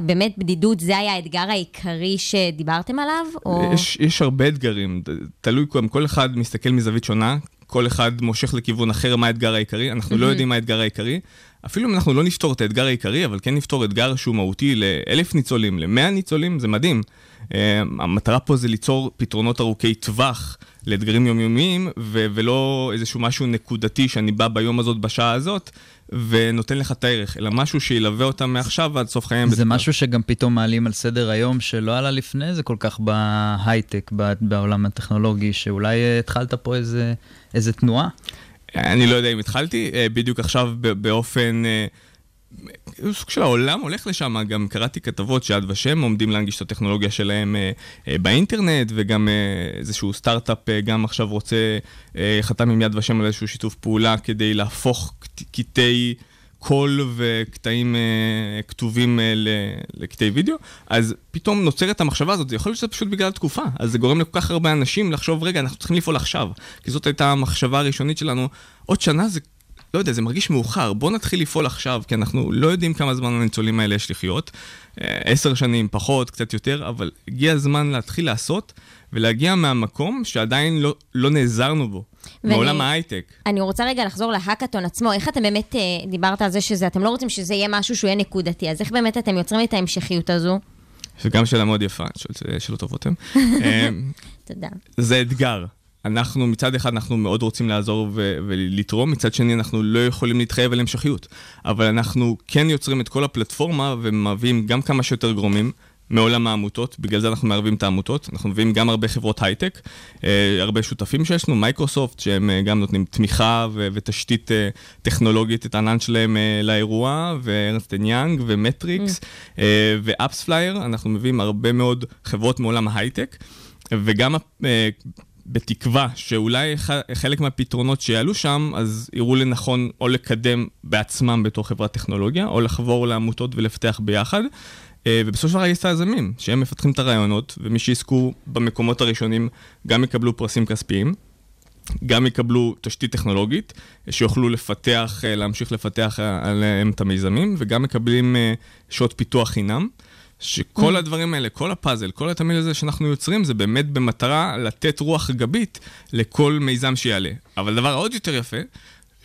באמת בדידות זה היה האתגר העיקרי שדיברתם עליו? או... יש, יש הרבה אתגרים, תלוי, כל אחד מסתכל מזווית שונה, כל אחד מושך לכיוון אחר מה האתגר העיקרי, אנחנו לא יודעים מה האתגר העיקרי. אפילו אם אנחנו לא נפתור את האתגר העיקרי, אבל כן נפתור אתגר שהוא מהותי לאלף ניצולים, למאה ניצולים, זה מדהים. אה, המטרה פה זה ליצור פתרונות ארוכי טווח לאתגרים יומיומיים, ו- ולא איזשהו משהו נקודתי שאני בא ביום הזאת, בשעה הזאת, ונותן לך את הערך, אלא משהו שילווה אותם מעכשיו ועד סוף חייהם. זה. משהו שגם פתאום מעלים על סדר היום, שלא עלה לפני זה כל כך בהייטק, בעולם הטכנולוגי, שאולי אה, התחלת פה איזה, איזה תנועה? אני לא יודע אם התחלתי, אה, בדיוק עכשיו באופן... סוג של העולם הולך לשם, גם קראתי כתבות שיד ושם עומדים להנגיש את הטכנולוגיה שלהם אה, אה, באינטרנט, וגם אה, איזשהו סטארט-אפ גם עכשיו רוצה, חתם עם יד ושם על איזשהו שיתוף פעולה כדי להפוך קט- קטעי קול וקטעים כתובים לקטעי וידאו, אז פתאום נוצרת המחשבה הזאת, זה יכול להיות שזה פשוט בגלל התקופה, אז זה גורם לכל כך הרבה אנשים לחשוב, רגע, אנחנו צריכים לפעול עכשיו, כי זאת הייתה המחשבה הראשונית שלנו, עוד שנה זה לא יודע, זה מרגיש מאוחר, בוא נתחיל לפעול עכשיו, כי אנחנו לא יודעים כמה זמן לניצולים האלה יש לחיות. אה, עשר שנים, פחות, קצת יותר, אבל הגיע הזמן להתחיל לעשות, ולהגיע מהמקום שעדיין לא, לא נעזרנו בו, ואני- מעולם ההייטק. אני רוצה רגע לחזור להאקתון עצמו. איך אתם באמת, אה, דיברת על זה שזה, אתם לא רוצים שזה יהיה משהו שהוא יהיה נקודתי, אז איך באמת אתם יוצרים את ההמשכיות הזו? זו גם שאלה מאוד יפה, שאלות- טובות הן. אה, תודה. זה אתגר. אנחנו, מצד אחד אנחנו מאוד רוצים לעזור ו- ולתרום, מצד שני אנחנו לא יכולים להתחייב על המשכיות. אבל אנחנו כן יוצרים את כל הפלטפורמה ומביאים גם כמה שיותר גורמים. מעולם העמותות, בגלל זה אנחנו מערבים את העמותות. אנחנו מביאים גם הרבה חברות הייטק, אה, הרבה שותפים שיש לנו, מייקרוסופט, שהם אה, גם נותנים תמיכה ו- ותשתית אה, טכנולוגית, את הענן שלהם לאירוע, ו Ernst & Young ומטריקס אה, ו AppsFlyer, אנחנו מביאים הרבה מאוד חברות מעולם ההייטק, וגם בתקווה שאולי חלק מהפתרונות שיעלו שם, אז יראו לנכון או לקדם בעצמם בתור חברת טכנולוגיה, או לחבור לעמותות ולפתח ביחד. אה, ובסופו של דבר יש את היזמים, שהם מפתחים את הרעיונות, ומי שיזכו במקומות הראשונים גם יקבלו פרסים כספיים. גם יקבלו תשתית טכנולוגית, שיוכלו לפתח, אה, להמשיך לפתח אה, עליהם את המיזמים, וגם מקבלים שעות פיתוח חינם. שכל הדברים האלה, כל הפאזל, כל התמיד הזה שאנחנו יוצרים, זה באמת במטרה לתת רוח גבית לכל מיזם שיעלה. אבל דבר עוד יותר יפה,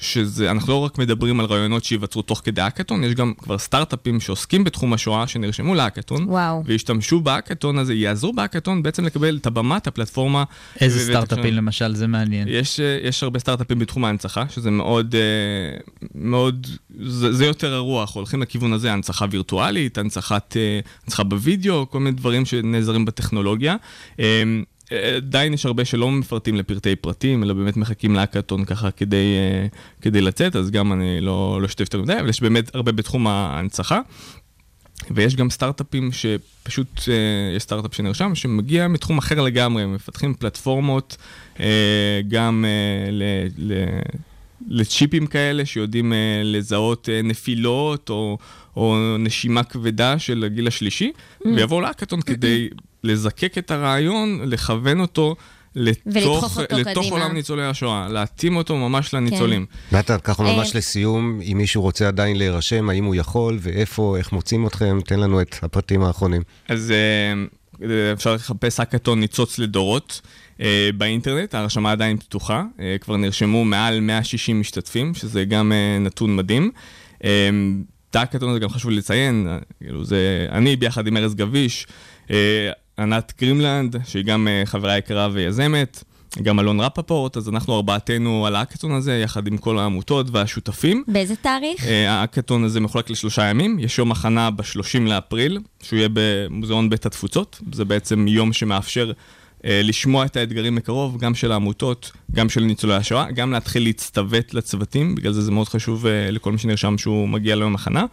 שזה, אנחנו לא רק מדברים על רעיונות שייווצרו תוך כדי האקתון, יש גם כבר סטארט-אפים שעוסקים בתחום השואה, שנרשמו להאקתון, וואו. וישתמשו בהאקתון הזה, יעזרו בהאקתון בעצם לקבל את הבמה, את הפלטפורמה. איזה סטארט-אפים למשל, זה מעניין. יש, אה, יש הרבה סטארט-אפים בתחום ההנצחה, שזה מאוד, אה, מאוד, זה, זה יותר הרוח, הולכים לכיוון הזה, הנצחה וירטואלית, הנצחת, אה, הנצחה בווידאו, כל מיני דברים שנעזרים בטכנולוגיה. אה, אה, עדיין יש הרבה שלא מפרטים לפרטי פרטים, אלא באמת מחכים להקאטון ככה כדי, אה, כדי לצאת, אז גם אני לא, לא אשתף יותר מדי, אבל יש באמת הרבה בתחום ההנצחה. ויש גם סטארט-אפים שפשוט, יש סטארט-אפ שנרשם, שמגיע מתחום אחר לגמרי, מפתחים פלטפורמות גם ל, ל, לצ'יפים כאלה שיודעים לזהות נפילות או, או נשימה כבדה של הגיל השלישי, ויבואו להקאטון כדי לזקק את הרעיון, לכוון אותו. לתוך, אותו לתוך קדימה. עולם ניצולי השואה, להתאים אותו ממש לניצולים. נתן, ככה אה, ממש לסיום, אם מישהו רוצה עדיין להירשם, האם הוא יכול ואיפה, איך מוצאים אתכם, תן לנו את הפרטים האחרונים. אז אה, אפשר לחפש האקתון ניצוץ לדורות אה, באינטרנט, ההרשמה עדיין פתוחה, אה, כבר נרשמו מעל 160 משתתפים, שזה גם אה, נתון מדהים. אה, את האקתון הזה גם חשוב לי לציין, אה, כאילו זה אני ביחד עם ארז גביש, אה, ענת גרימלנד, שהיא גם אה, חברה יקרה ויזמת. גם אלון רפפורט, אז אנחנו ארבעתנו על האקתון הזה, יחד עם כל העמותות והשותפים. באיזה תאריך? אה, ההאקתון הזה מחולק לשלושה ימים, יש יום הכנה ב-30 לאפריל, שהוא יהיה במוזיאון בית התפוצות, זה בעצם יום שמאפשר אה, לשמוע את האתגרים מקרוב, גם של העמותות, גם של ניצולי השואה, גם להתחיל להצטוות לצוותים, בגלל זה זה מאוד חשוב אה, לכל מי שנרשם שהוא מגיע ליום הכנה,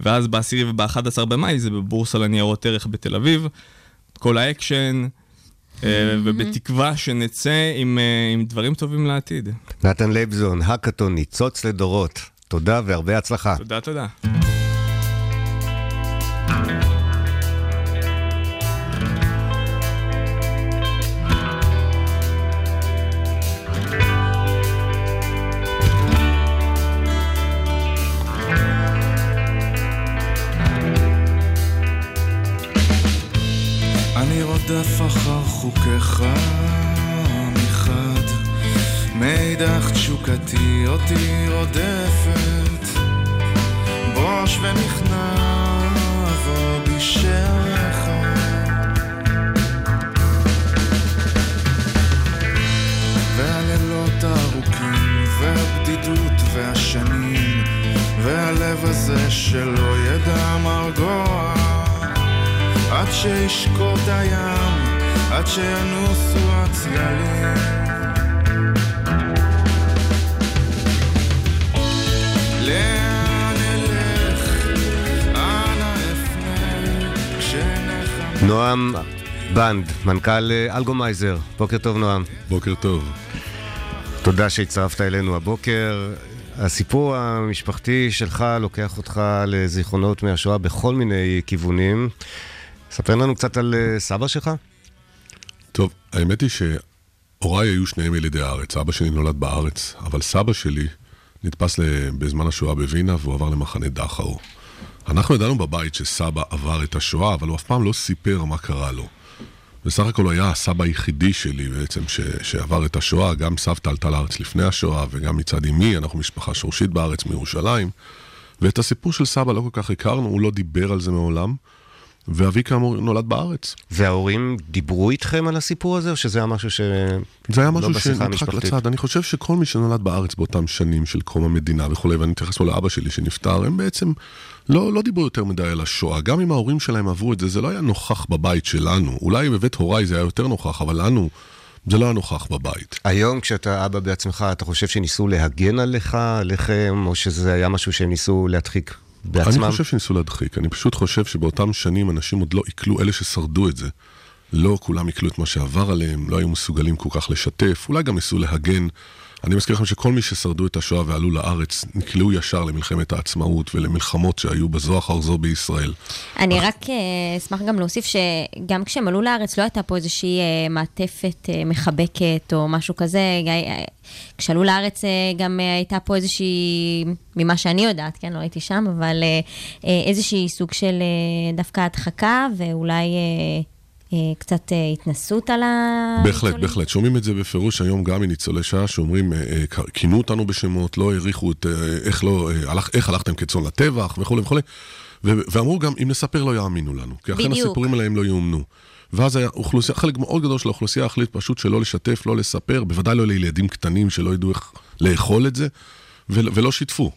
ואז ב-10 וב-11 במאי זה בבורסה לניירות ערך בתל אביב, כל האקשן, אה, ובתקווה שנצא עם, אה, עם דברים טובים לעתיד. נתן לייבזון, האקתון ניצוץ לדורות. תודה והרבה הצלחה. תודה, תודה. חוקיך מחד, מאידך תשוקתי אותי רודפת. בוש ונכנע אבוא בשערך והלילות הארוכים והבדידות והשנים והלב הזה שלא ידע מרגוע. עד שישקוט הים עד שינוסו הצללים נועם בנד, מנכ"ל אה, אלגומייזר. בוקר טוב, נועם. בוקר טוב. תודה שהצטרפת אלינו הבוקר. הסיפור המשפחתי שלך לוקח אותך לזיכרונות מהשואה בכל מיני כיוונים. ספר לנו קצת על אה, סבא שלך. האמת היא שהוריי היו שניהם ילידי הארץ. אבא שלי נולד בארץ, אבל סבא שלי נתפס בזמן השואה בווינה והוא עבר למחנה דכאו. אנחנו ידענו בבית שסבא עבר את השואה, אבל הוא אף פעם לא סיפר מה קרה לו. בסך הכל הוא היה הסבא היחידי שלי בעצם ש, שעבר את השואה, גם סבתא עלתה לארץ לפני השואה וגם מצד אמי, אנחנו משפחה שורשית בארץ מירושלים. ואת הסיפור של סבא לא כל כך הכרנו, הוא לא דיבר על זה מעולם. ואבי כאמור נולד בארץ. וההורים דיברו איתכם על הסיפור הזה, או שזה היה משהו ש... זה היה משהו לא שנדחק לצד. אני חושב שכל מי שנולד בארץ באותם שנים של קום המדינה וכולי, ואני מתייחס פה לאבא שלי שנפטר, הם בעצם לא, לא דיברו יותר מדי על השואה. גם אם ההורים שלהם עברו את זה, זה לא היה נוכח בבית שלנו. אולי בבית הוריי זה היה יותר נוכח, אבל לנו... זה לא היה נוכח בבית. היום כשאתה אבא בעצמך, אתה חושב שניסו להגן עליך, עליכם, או שזה היה משהו שהם ניסו להדחיק בעצמם? אני חושב שניסו להדחיק. אני פשוט חושב שבאותם שנים אנשים עוד לא עיכלו, אלה ששרדו את זה. לא כולם עיכלו את מה שעבר עליהם, לא היו מסוגלים כל כך לשתף, אולי גם ניסו להגן. אני מזכיר לכם שכל מי ששרדו את השואה ועלו לארץ, נקלעו ישר למלחמת העצמאות ולמלחמות שהיו בזו אחר זו בישראל. אני רק אה, אשמח גם להוסיף שגם כשהם עלו לארץ לא הייתה פה איזושהי אה, מעטפת אה, מחבקת או משהו כזה. כשעלו לארץ גם הייתה פה איזושהי, ממה שאני יודעת, כן, לא הייתי שם, אבל איזושהי סוג של דווקא הדחקה ואולי... אה, קצת אה, התנסות על ה... בהחלט, בהחלט. שומעים את זה בפירוש היום גם מניצולי שעה, שאומרים, אה, כינו אותנו בשמות, לא העריכו את איך לא, הלך, איך הלכתם כצאן לטבח וכולי וכולי. ואמרו גם, אם נספר לא יאמינו לנו. כי אכן בדיוק. הסיפורים עליהם לא יאומנו. ואז היה אוכלוסייה, חלק מאוד גדול של האוכלוסייה החליט פשוט שלא לשתף, לא לספר, בוודאי לא לילדים קטנים שלא ידעו איך לאכול את זה, ולא שיתפו.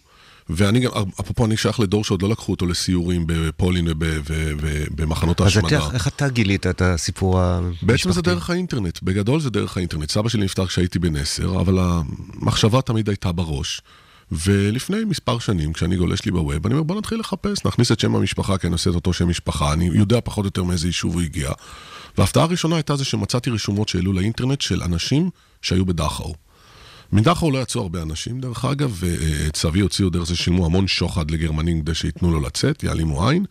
ואני גם, אפרופו, אני שייך לדור שעוד לא לקחו אותו לסיורים בפולין ובמחנות ההשמדה. אז איך אתה גילית את הסיפור המשפחתי? בעצם זה דרך האינטרנט, בגדול זה דרך האינטרנט. סבא שלי נפטר כשהייתי בן עשר, אבל המחשבה תמיד הייתה בראש. ולפני מספר שנים, כשאני גולש לי בווב, אני אומר, בוא נתחיל לחפש, נכניס את שם המשפחה, כי אני עושה את אותו שם משפחה, אני יודע פחות או יותר מאיזה יישוב הוא הגיע. וההפתעה הראשונה הייתה זה שמצאתי רשומות שהעלו לאינטרנט של אנשים שהיו בדכאו. מדכאו לא יצאו הרבה אנשים, דרך אגב, וצבי הוציאו דרך זה, שילמו המון שוחד לגרמנים כדי שייתנו לו לצאת, יעלימו עין.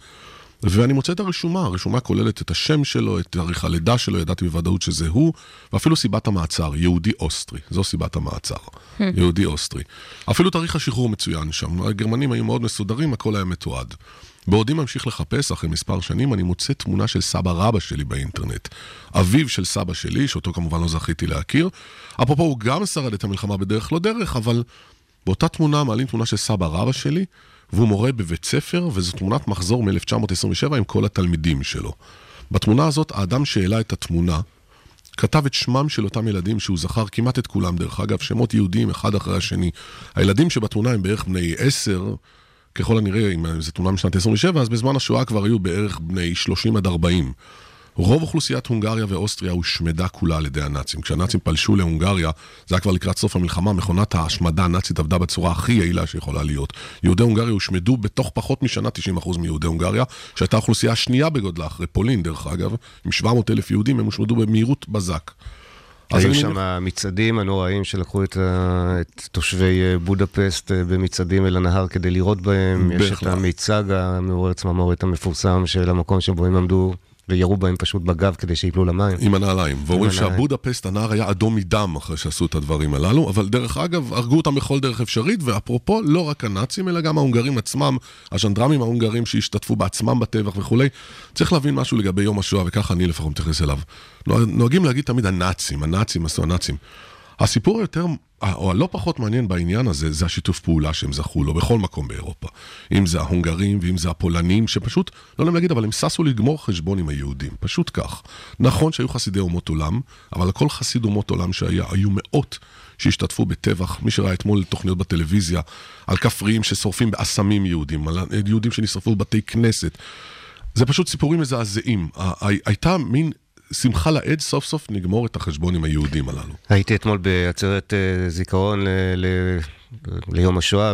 ואני מוצא את הרשומה, הרשומה כוללת את השם שלו, את תאריך הלידה שלו, ידעתי בוודאות שזה הוא, ואפילו סיבת המעצר, יהודי אוסטרי, זו סיבת המעצר. יהודי אוסטרי. אפילו תאריך השחרור מצוין שם, הגרמנים היו מאוד מסודרים, הכל היה מתועד. בעודי ממשיך לחפש, אחרי מספר שנים, אני מוצא תמונה של סבא רבא שלי באינטרנט. אביו של סבא שלי, שאותו כמובן לא זכיתי להכיר. אפרופו, הוא גם שרד את המלחמה בדרך לא דרך, אבל באותה תמונה מעלים תמונה של סבא רבא שלי, והוא מורה בבית ספר, וזו תמונת מחזור מ-1927 עם כל התלמידים שלו. בתמונה הזאת, האדם שהעלה את התמונה, כתב את שמם של אותם ילדים שהוא זכר כמעט את כולם, דרך אגב, שמות יהודיים אחד אחרי השני. הילדים שבתמונה הם בערך בני עשר, ככל הנראה, אם זו תמונה משנת 27, אז בזמן השואה כבר היו בערך בני 30 עד 40. רוב אוכלוסיית הונגריה ואוסטריה הושמדה כולה על ידי הנאצים. כשהנאצים פלשו להונגריה, זה היה כבר לקראת סוף המלחמה, מכונת ההשמדה הנאצית עבדה בצורה הכי יעילה שיכולה להיות. יהודי הונגריה הושמדו בתוך פחות משנה 90% מיהודי הונגריה, שהייתה האוכלוסייה השנייה בגודלה, אחרי פולין דרך אגב, עם 700 אלף יהודים, הם הושמדו במהירות בזק. היו שם המצעדים הנוראים שלקחו את, את תושבי אה, בודפסט אה, במצעדים אל הנהר כדי לירות בהם. יש את המיצג המעורר צמרמורת המפורסם של המקום שבו הם עמדו וירו בהם פשוט בגב כדי שיפלו למים. עם הנעליים. ואומרים שהבודפסט, הנער היה אדום מדם אחרי שעשו את הדברים הללו, אבל דרך אגב, הרגו אותם בכל דרך אפשרית, ואפרופו, לא רק הנאצים, אלא גם ההונגרים עצמם, הז'נדרמים ההונגרים שהשתתפו בעצמם בטבח וכולי. צריך להבין משהו לגבי יום השואה, וככה אני לפחות מתייחס אליו. נוהגים להגיד תמיד הנאצים, הנאצים עשו הנאצים. הסיפור היותר, או הלא פחות מעניין בעניין הזה, זה השיתוף פעולה שהם זכו לו בכל מקום באירופה. אם זה ההונגרים ואם זה הפולנים, שפשוט, לא יודע להגיד, אבל הם ששו לגמור חשבון עם היהודים, פשוט כך. נכון שהיו חסידי אומות עולם, אבל לכל חסיד אומות עולם שהיה, היו מאות שהשתתפו בטבח, מי שראה אתמול תוכניות בטלוויזיה, על כפריים ששורפים באסמים יהודים, על יהודים שנשרפו בבתי כנסת. זה פשוט סיפורים מזעזעים. הייתה מין שמחה לאיד, סוף סוף נגמור את החשבון עם היהודים הללו. הייתי אתמול בעצרת uh, זיכרון ל, ל, ליום השואה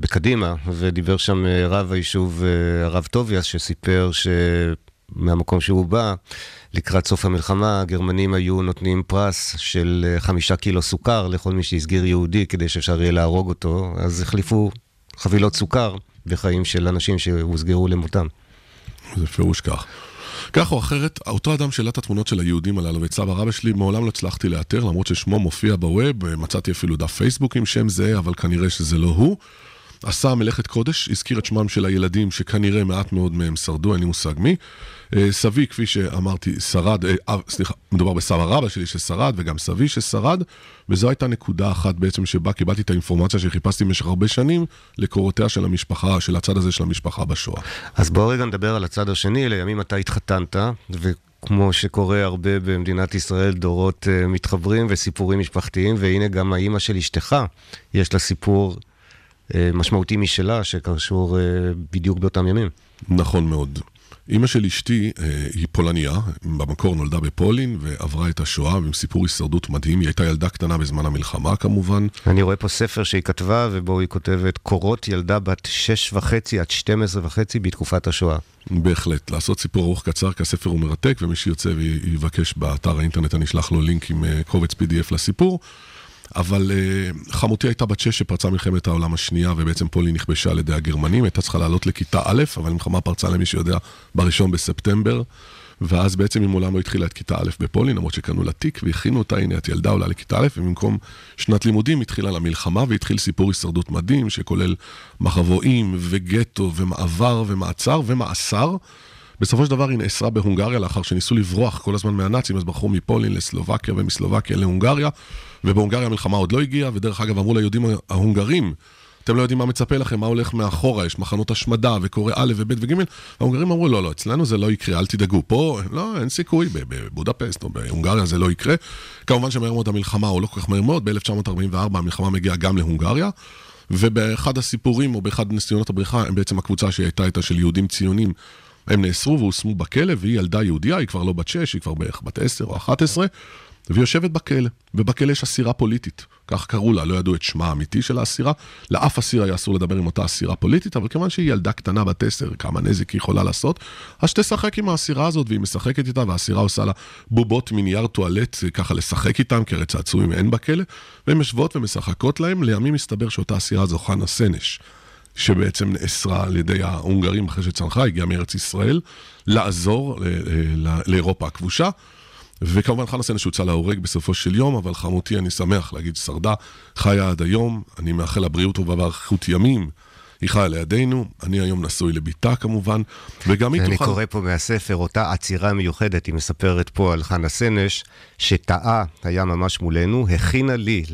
בקדימה, ודיבר שם uh, רב היישוב, הרב טוביאס, שסיפר שמהמקום שהוא בא, לקראת סוף המלחמה, הגרמנים היו נותנים פרס של חמישה קילו סוכר לכל מי שהסגיר יהודי כדי שאפשר יהיה להרוג אותו, אז החליפו חבילות סוכר בחיים של אנשים שהוסגרו למותם. זה פירוש כך. כך או אחרת, אותו אדם שהעלה את התמונות של היהודים הללו ואת סבא רבא שלי, מעולם לא הצלחתי לאתר, למרות ששמו מופיע בווב, מצאתי אפילו דף פייסבוק עם שם זה, אבל כנראה שזה לא הוא. עשה מלאכת קודש, הזכיר את שמם של הילדים שכנראה מעט מאוד מהם שרדו, אין לי מושג מי. אה, סבי, כפי שאמרתי, שרד, אה, אה, סליחה, מדובר בסבא רבא שלי ששרד, וגם סבי ששרד, וזו הייתה נקודה אחת בעצם שבה קיבלתי את האינפורמציה שחיפשתי במשך הרבה שנים לקורותיה של המשפחה, של הצד הזה של המשפחה בשואה. אז בואו רגע נדבר על הצד השני, לימים אתה התחתנת, ו... כמו שקורה הרבה במדינת ישראל, דורות uh, מתחברים וסיפורים משפחתיים, והנה גם האימא של אשתך, יש לה סיפור uh, משמעותי משלה, שקשור uh, בדיוק באותם ימים. נכון מאוד. אימא של אשתי אה, היא פולניה, במקור נולדה בפולין ועברה את השואה עם סיפור הישרדות מדהים. היא הייתה ילדה קטנה בזמן המלחמה כמובן. אני רואה פה ספר שהיא כתבה ובו היא כותבת קורות ילדה בת שש וחצי עד 12 וחצי בתקופת השואה. בהחלט, לעשות סיפור ארוך קצר כי הספר הוא מרתק ומי שיוצא ויבקש באתר האינטרנט אני אשלח לו לינק עם אה, קובץ PDF לסיפור. אבל uh, חמותי הייתה בת שש שפרצה מלחמת העולם השנייה, ובעצם פולין נכבשה על ידי הגרמנים, הייתה צריכה לעלות לכיתה א', אבל המלחמה פרצה למי שיודע בראשון בספטמבר, ואז בעצם היא מעולם לא התחילה את כיתה א' בפולין, למרות שקנו לה תיק והכינו אותה, הנה את ילדה עולה לכיתה א', ובמקום שנת לימודים התחילה למלחמה, והתחיל סיפור הישרדות מדהים, שכולל מחבואים וגטו ומעבר ומעצר ומאסר. בסופו של דבר היא נאסרה בהונגריה לאחר שניסו לברוח כל הזמן מהנאצים, אז ברחו מפולין לסלובקיה ומסלובקיה להונגריה, ובהונגריה המלחמה עוד לא הגיעה, ודרך אגב אמרו ליהודים ההונגרים, אתם לא יודעים מה מצפה לכם, מה הולך מאחורה, יש מחנות השמדה וקורא א' וב' וג', ההונגרים אמרו, לא, לא, אצלנו זה לא יקרה, אל תדאגו. פה, לא, אין סיכוי, בבודפסט או בהונגריה זה לא יקרה. כמובן שמהר מאוד המלחמה, או לא כל כך מהר מאוד, ב-1944 המלחמה מגיעה גם להונגריה. ובאחד הסיפורים, או באחד ניסיונות הבריחה, הם בעצם הקבוצה שהייתה איתה של יהודים ציונים הם נאסרו והושמו בכלא, והיא ילדה יהודייה, היא כבר לא בת 6, היא כבר בערך בת 10 או 11, והיא יושבת בכלא, ובכלא יש אסירה פוליטית, כך קראו לה, לא ידעו את שמה האמיתי של האסירה, לאף אסיר היה אסור לדבר עם אותה אסירה פוליטית, אבל כיוון שהיא ילדה קטנה בת 10, כמה נזק היא יכולה לעשות, אז שתשחק עם האסירה הזאת, והיא משחקת איתה, והאסירה עושה לה בובות מנייר טואלט, ככה לשחק איתם, כי הרי צעצועים אין בכלא, והן יושבות ומשחקות להם, לימים מסתבר שאותה אסירה זו חנה סנש. שבעצם נאסרה על ידי ההונגרים אחרי שצנחה, הגיעה מארץ ישראל, לעזור לאירופה הכבושה. וכמובן חנה סנש הוצא להורג בסופו של יום, אבל חמותי, אני שמח להגיד, שרדה, חיה עד היום, אני מאחל לה בריאות טובה ואריכות ימים. היא חיה לידינו, אני היום נשוי לביתה כמובן, וגם היא תוכל... אני קורא פה מהספר, אותה עצירה מיוחדת, היא מספרת פה על חנה סנש, שטעה, היה ממש מולנו, הכינה לי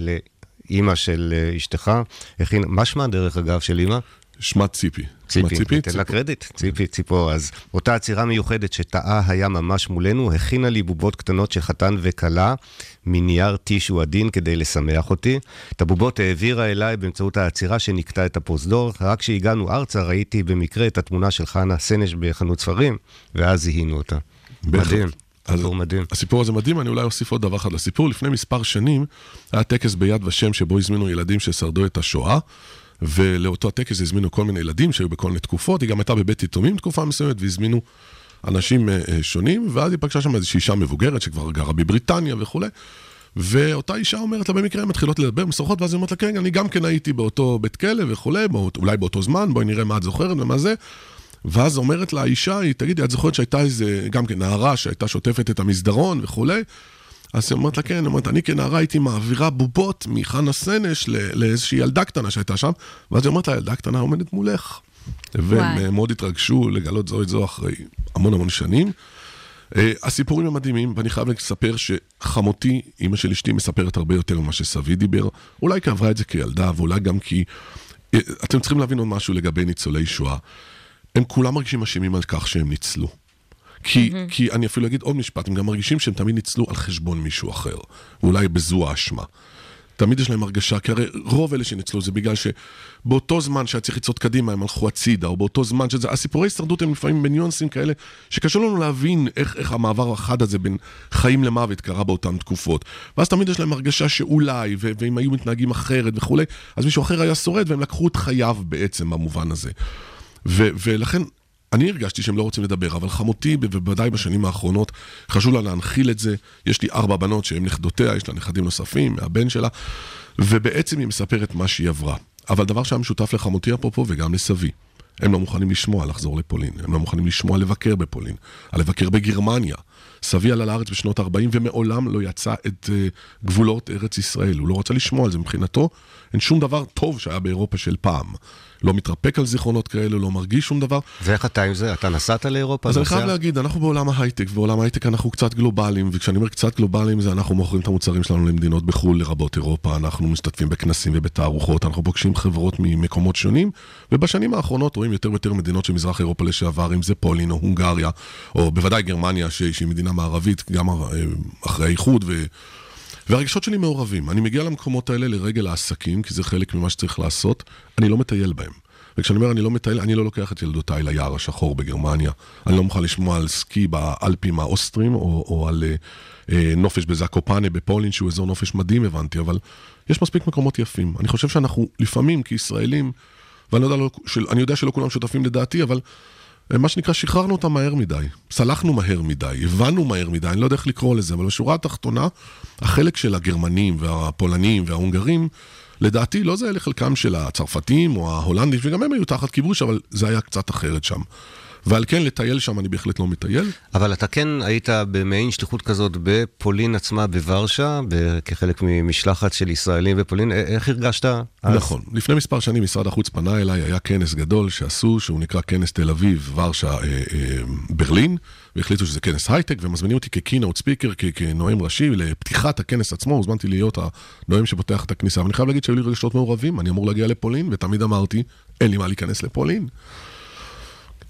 אימא של אה, אשתך, הכינה, מה שמה דרך אגב של אימא? שמה ציפי. ציפי, ציפי תן לה קרדיט, ציפי, ציפור. אז אותה עצירה מיוחדת שטעה היה ממש מולנו, הכינה לי בובות קטנות של חתן וכלה מנייר טישו עדין כדי לשמח אותי. את הבובות העבירה אליי באמצעות העצירה שנקטע את הפרוזדור. רק כשהגענו ארצה ראיתי במקרה את התמונה של חנה סנש בחנות ספרים, ואז זיהינו אותה. מדהים. סיפור מדהים. הסיפור הזה מדהים, אני אולי אוסיף עוד דבר אחד לסיפור. לפני מספר שנים היה טקס ביד ושם שבו הזמינו ילדים ששרדו את השואה. ולאותו הטקס הזמינו כל מיני ילדים שהיו בכל מיני תקופות, היא גם הייתה בבית יתומים תקופה מסוימת, והזמינו אנשים אה, אה, שונים, ואז היא פגשה שם איזושהי אישה מבוגרת שכבר גרה בבריטניה וכולי. ואותה אישה אומרת לה במקרה, הן מתחילות לדבר, משוחחות, ואז היא אומרת לה, כן, אני גם כן הייתי באותו בית כלא וכולי, אולי באותו זמן, בואי נראה מה את זוכרת ומה זה. ואז אומרת לה האישה, היא, תגידי, את זוכרת שהייתה איזה, גם כן נערה שהייתה שוטפת את המסדרון וכולי? אז היא אומרת לה, כן, היא אומרת, אני כנערה הייתי מעבירה בובות מחנה סנש לאיזושהי ילדה קטנה שהייתה שם, ואז היא אומרת לה, הילדה קטנה עומדת מולך. והם מאוד התרגשו לגלות זו את זו אחרי המון המון שנים. Uh, הסיפורים הם מדהימים, ואני חייב לספר שחמותי, אימא של אשתי, מספרת הרבה יותר ממה שסבי דיבר. אולי כי עברה את זה כילדה, ואולי גם כי... Uh, אתם צריכים להבין עוד משהו לגבי ניצולי שואה. הם כולם מרגישים אשמים על כך שהם ניצלו. כי, mm-hmm. כי אני אפילו אגיד עוד משפט, הם גם מרגישים שהם תמיד ניצלו על חשבון מישהו אחר, ואולי בזו האשמה. תמיד יש להם הרגשה, כי הרי רוב אלה שניצלו זה בגלל שבאותו זמן שהיה צריך לצעוד קדימה הם הלכו הצידה, או באותו זמן שזה... הסיפורי הישרדות הם לפעמים בניואנסים כאלה, שקשה לנו להבין איך, איך המעבר החד הזה בין חיים למוות קרה באותן תקופות. ואז תמיד יש להם הרגשה שאולי, ו- ואם היו מתנהגים אחרת וכולי, אז מישהו אחר היה שורד והם לקחו את חייו בעצם במובן הזה. ו- ולכן אני הרגשתי שהם לא רוצים לדבר, אבל חמותי, בוודאי בשנים האחרונות, חשוב לה להנחיל את זה. יש לי ארבע בנות שהן נכדותיה, יש לה נכדים נוספים, מהבן שלה, ובעצם היא מספרת מה שהיא עברה. אבל דבר שהיה משותף לחמותי אפרופו, וגם לסבי. הם לא מוכנים לשמוע לחזור לפולין, הם לא מוכנים לשמוע לבקר בפולין, על לבקר בגרמניה. סבי עלה לארץ בשנות ה-40 ומעולם לא יצא את uh, גבולות ארץ ישראל, הוא לא רצה לשמוע על זה מבחינתו, אין שום דבר טוב שהיה באירופה של פעם. לא מתרפק על זיכרונות כאלה, לא מרגיש שום דבר. ואיך אתה עם זה? אתה נסעת לאירופה? אז אני חייב להגיד, אנחנו בעולם ההייטק, ובעולם ההייטק אנחנו קצת גלובליים, וכשאני אומר קצת גלובליים זה אנחנו מוכרים את המוצרים שלנו למדינות בחו"ל, לרבות אירופה, אנחנו משתתפים בכנסים ובתערוכות, אנחנו פוגשים חברות ממקומות שונים, ובשנים האחרונות רואים יותר ויותר מדינות של מזרח אירופה לשעבר, אם זה פולין או הונגריה, או בוודאי גרמניה, שהיא מדינה מערבית, גם אה, אחרי האיחוד, ו... והרגשות שלי מעורבים. אני מגיע למקומות האלה לרגל העסקים, כי זה חלק ממה שצריך לעשות, אני לא מטייל בהם. וכשאני אומר אני לא מטייל, אני לא לוקח את ילדותיי ליער השחור בגרמניה. אני לא מוכן לשמוע על סקי באלפים האוסטרים, או, או על אה, אה, נופש בזקופנה בפולין, שהוא אזור נופש מדהים, הבנתי, אבל יש מספיק מקומות יפים. אני חושב שאנחנו לפעמים כישראלים, ואני יודע, לא, של, יודע שלא כולם שותפים לדעתי, אבל מה שנקרא, שחררנו אותם מהר מדי. סלחנו מהר מדי, הבנו מהר מדי, אני לא יודע איך לקרוא לזה, אבל בשורה התחתונה, החלק של הגרמנים והפולנים וההונגרים, לדעתי לא זה לחלקם של הצרפתים או ההולנדים, שגם הם היו תחת כיבוש, אבל זה היה קצת אחרת שם. ועל כן לטייל שם אני בהחלט לא מטייל. אבל אתה כן היית במעין שליחות כזאת בפולין עצמה, בוורשה, כחלק ממשלחת של ישראלים בפולין, איך הרגשת? אז? נכון. לפני מספר שנים משרד החוץ פנה אליי, היה כנס גדול שעשו, שהוא נקרא כנס תל אביב, ורשה, אה, אה, ברלין, והחליטו שזה כנס הייטק, ומזמינים אותי כקינאוט ספיקר, כנואם ראשי, לפתיחת הכנס עצמו, הוזמנתי להיות הנואם שפותח את הכניסה. ואני חייב להגיד שהיו לי רגשות מעורבים, אני אמור להגיע לפולין, ותמיד אמרתי, אין לי מה להיכנס לפולין.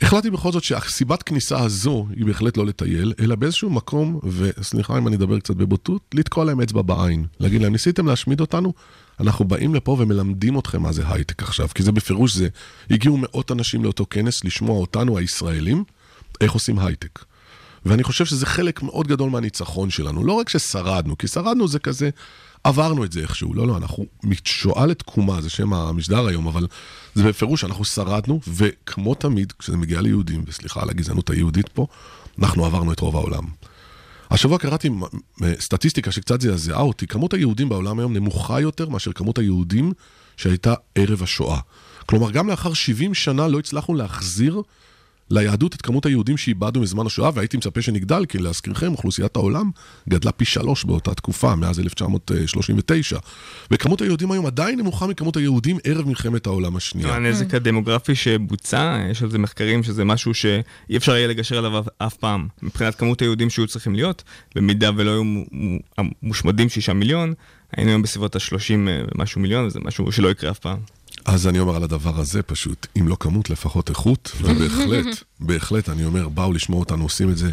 החלטתי בכל זאת שהסיבת כניסה הזו היא בהחלט לא לטייל, אלא באיזשהו מקום, וסליחה אם אני אדבר קצת בבוטות, לתקוע להם אצבע בעין. להגיד להם, ניסיתם להשמיד אותנו? אנחנו באים לפה ומלמדים אתכם מה זה הייטק עכשיו, כי זה בפירוש זה. הגיעו מאות אנשים לאותו כנס לשמוע אותנו, הישראלים, איך עושים הייטק. ואני חושב שזה חלק מאוד גדול מהניצחון שלנו. לא רק ששרדנו, כי שרדנו זה כזה, עברנו את זה איכשהו. לא, לא, אנחנו משואה לתקומה, זה שם המשדר היום, אבל זה בפירוש, אנחנו שרדנו, וכמו תמיד, כשזה מגיע ליהודים, וסליחה על הגזענות היהודית פה, אנחנו עברנו את רוב העולם. השבוע קראתי סטטיסטיקה שקצת זעזעה אותי, כמות היהודים בעולם היום נמוכה יותר מאשר כמות היהודים שהייתה ערב השואה. כלומר, גם לאחר 70 שנה לא הצלחנו להחזיר ליהדות את כמות היהודים שאיבדנו מזמן השואה, והייתי מצפה שנגדל, כי להזכירכם, אוכלוסיית העולם גדלה פי שלוש באותה תקופה, מאז 1939. וכמות היהודים היום עדיין נמוכה מכמות היהודים ערב מלחמת העולם השנייה. הנזק הדמוגרפי שבוצע, יש על זה מחקרים שזה משהו שאי אפשר יהיה לגשר עליו אף פעם. מבחינת כמות היהודים שהיו צריכים להיות, במידה ולא היו מושמדים שישה מיליון, היינו היום בסביבות ה-30 ומשהו מיליון, וזה משהו שלא יקרה אף פעם. אז אני אומר על הדבר הזה פשוט, אם לא כמות, לפחות איכות, ובהחלט, בהחלט, אני אומר, באו לשמוע אותנו עושים את זה,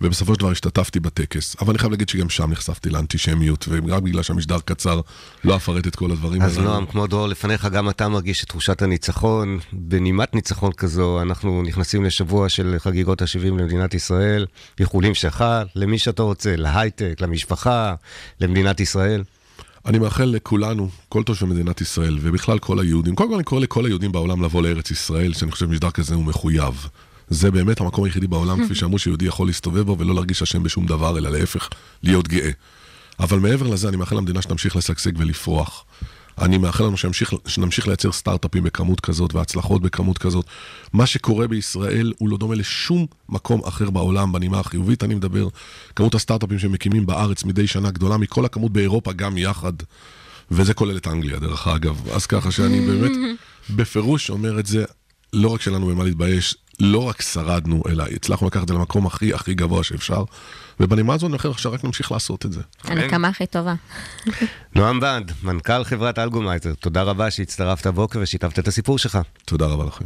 ובסופו של דבר השתתפתי בטקס. אבל אני חייב להגיד שגם שם נחשפתי לאנטישמיות, ורק בגלל שהמשדר קצר, לא אפרט את כל הדברים האלה. אז נועם, כמו דרור לפניך, גם אתה מרגיש את תחושת הניצחון. בנימת ניצחון כזו, אנחנו נכנסים לשבוע של חגיגות ה-70 למדינת ישראל, איחולים שלך, למי שאתה רוצה, להייטק, למשפחה, למדינת ישראל. אני מאחל לכולנו, כל תושבי מדינת ישראל, ובכלל כל היהודים, קודם כל אני קורא לכל היהודים בעולם לבוא לארץ ישראל, שאני חושב שמשדר כזה הוא מחויב. זה באמת המקום היחידי בעולם, כפי שאמרו, שיהודי יכול להסתובב בו ולא להרגיש אשם בשום דבר, אלא להפך, להיות גאה. אבל מעבר לזה, אני מאחל למדינה שתמשיך לשגשג ולפרוח. אני מאחל לנו שנמשיך, שנמשיך לייצר סטארט-אפים בכמות כזאת והצלחות בכמות כזאת. מה שקורה בישראל הוא לא דומה לשום מקום אחר בעולם, בנימה החיובית אני מדבר. כמות הסטארט-אפים שמקימים בארץ מדי שנה גדולה מכל הכמות באירופה גם יחד. וזה כולל את אנגליה, דרך אגב. אז ככה שאני באמת בפירוש אומר את זה, לא רק שאין לנו במה להתבייש, לא רק שרדנו, אלא הצלחנו לקחת את זה למקום הכי הכי גבוה שאפשר. ובנימה הזאת אני חושב שרק נמשיך לעשות את זה. הנקמה הכי טובה. נועם בנד, מנכ"ל חברת אלגומייזר, תודה רבה שהצטרפת הבוקר ושיתפת את הסיפור שלך. תודה רבה לכם.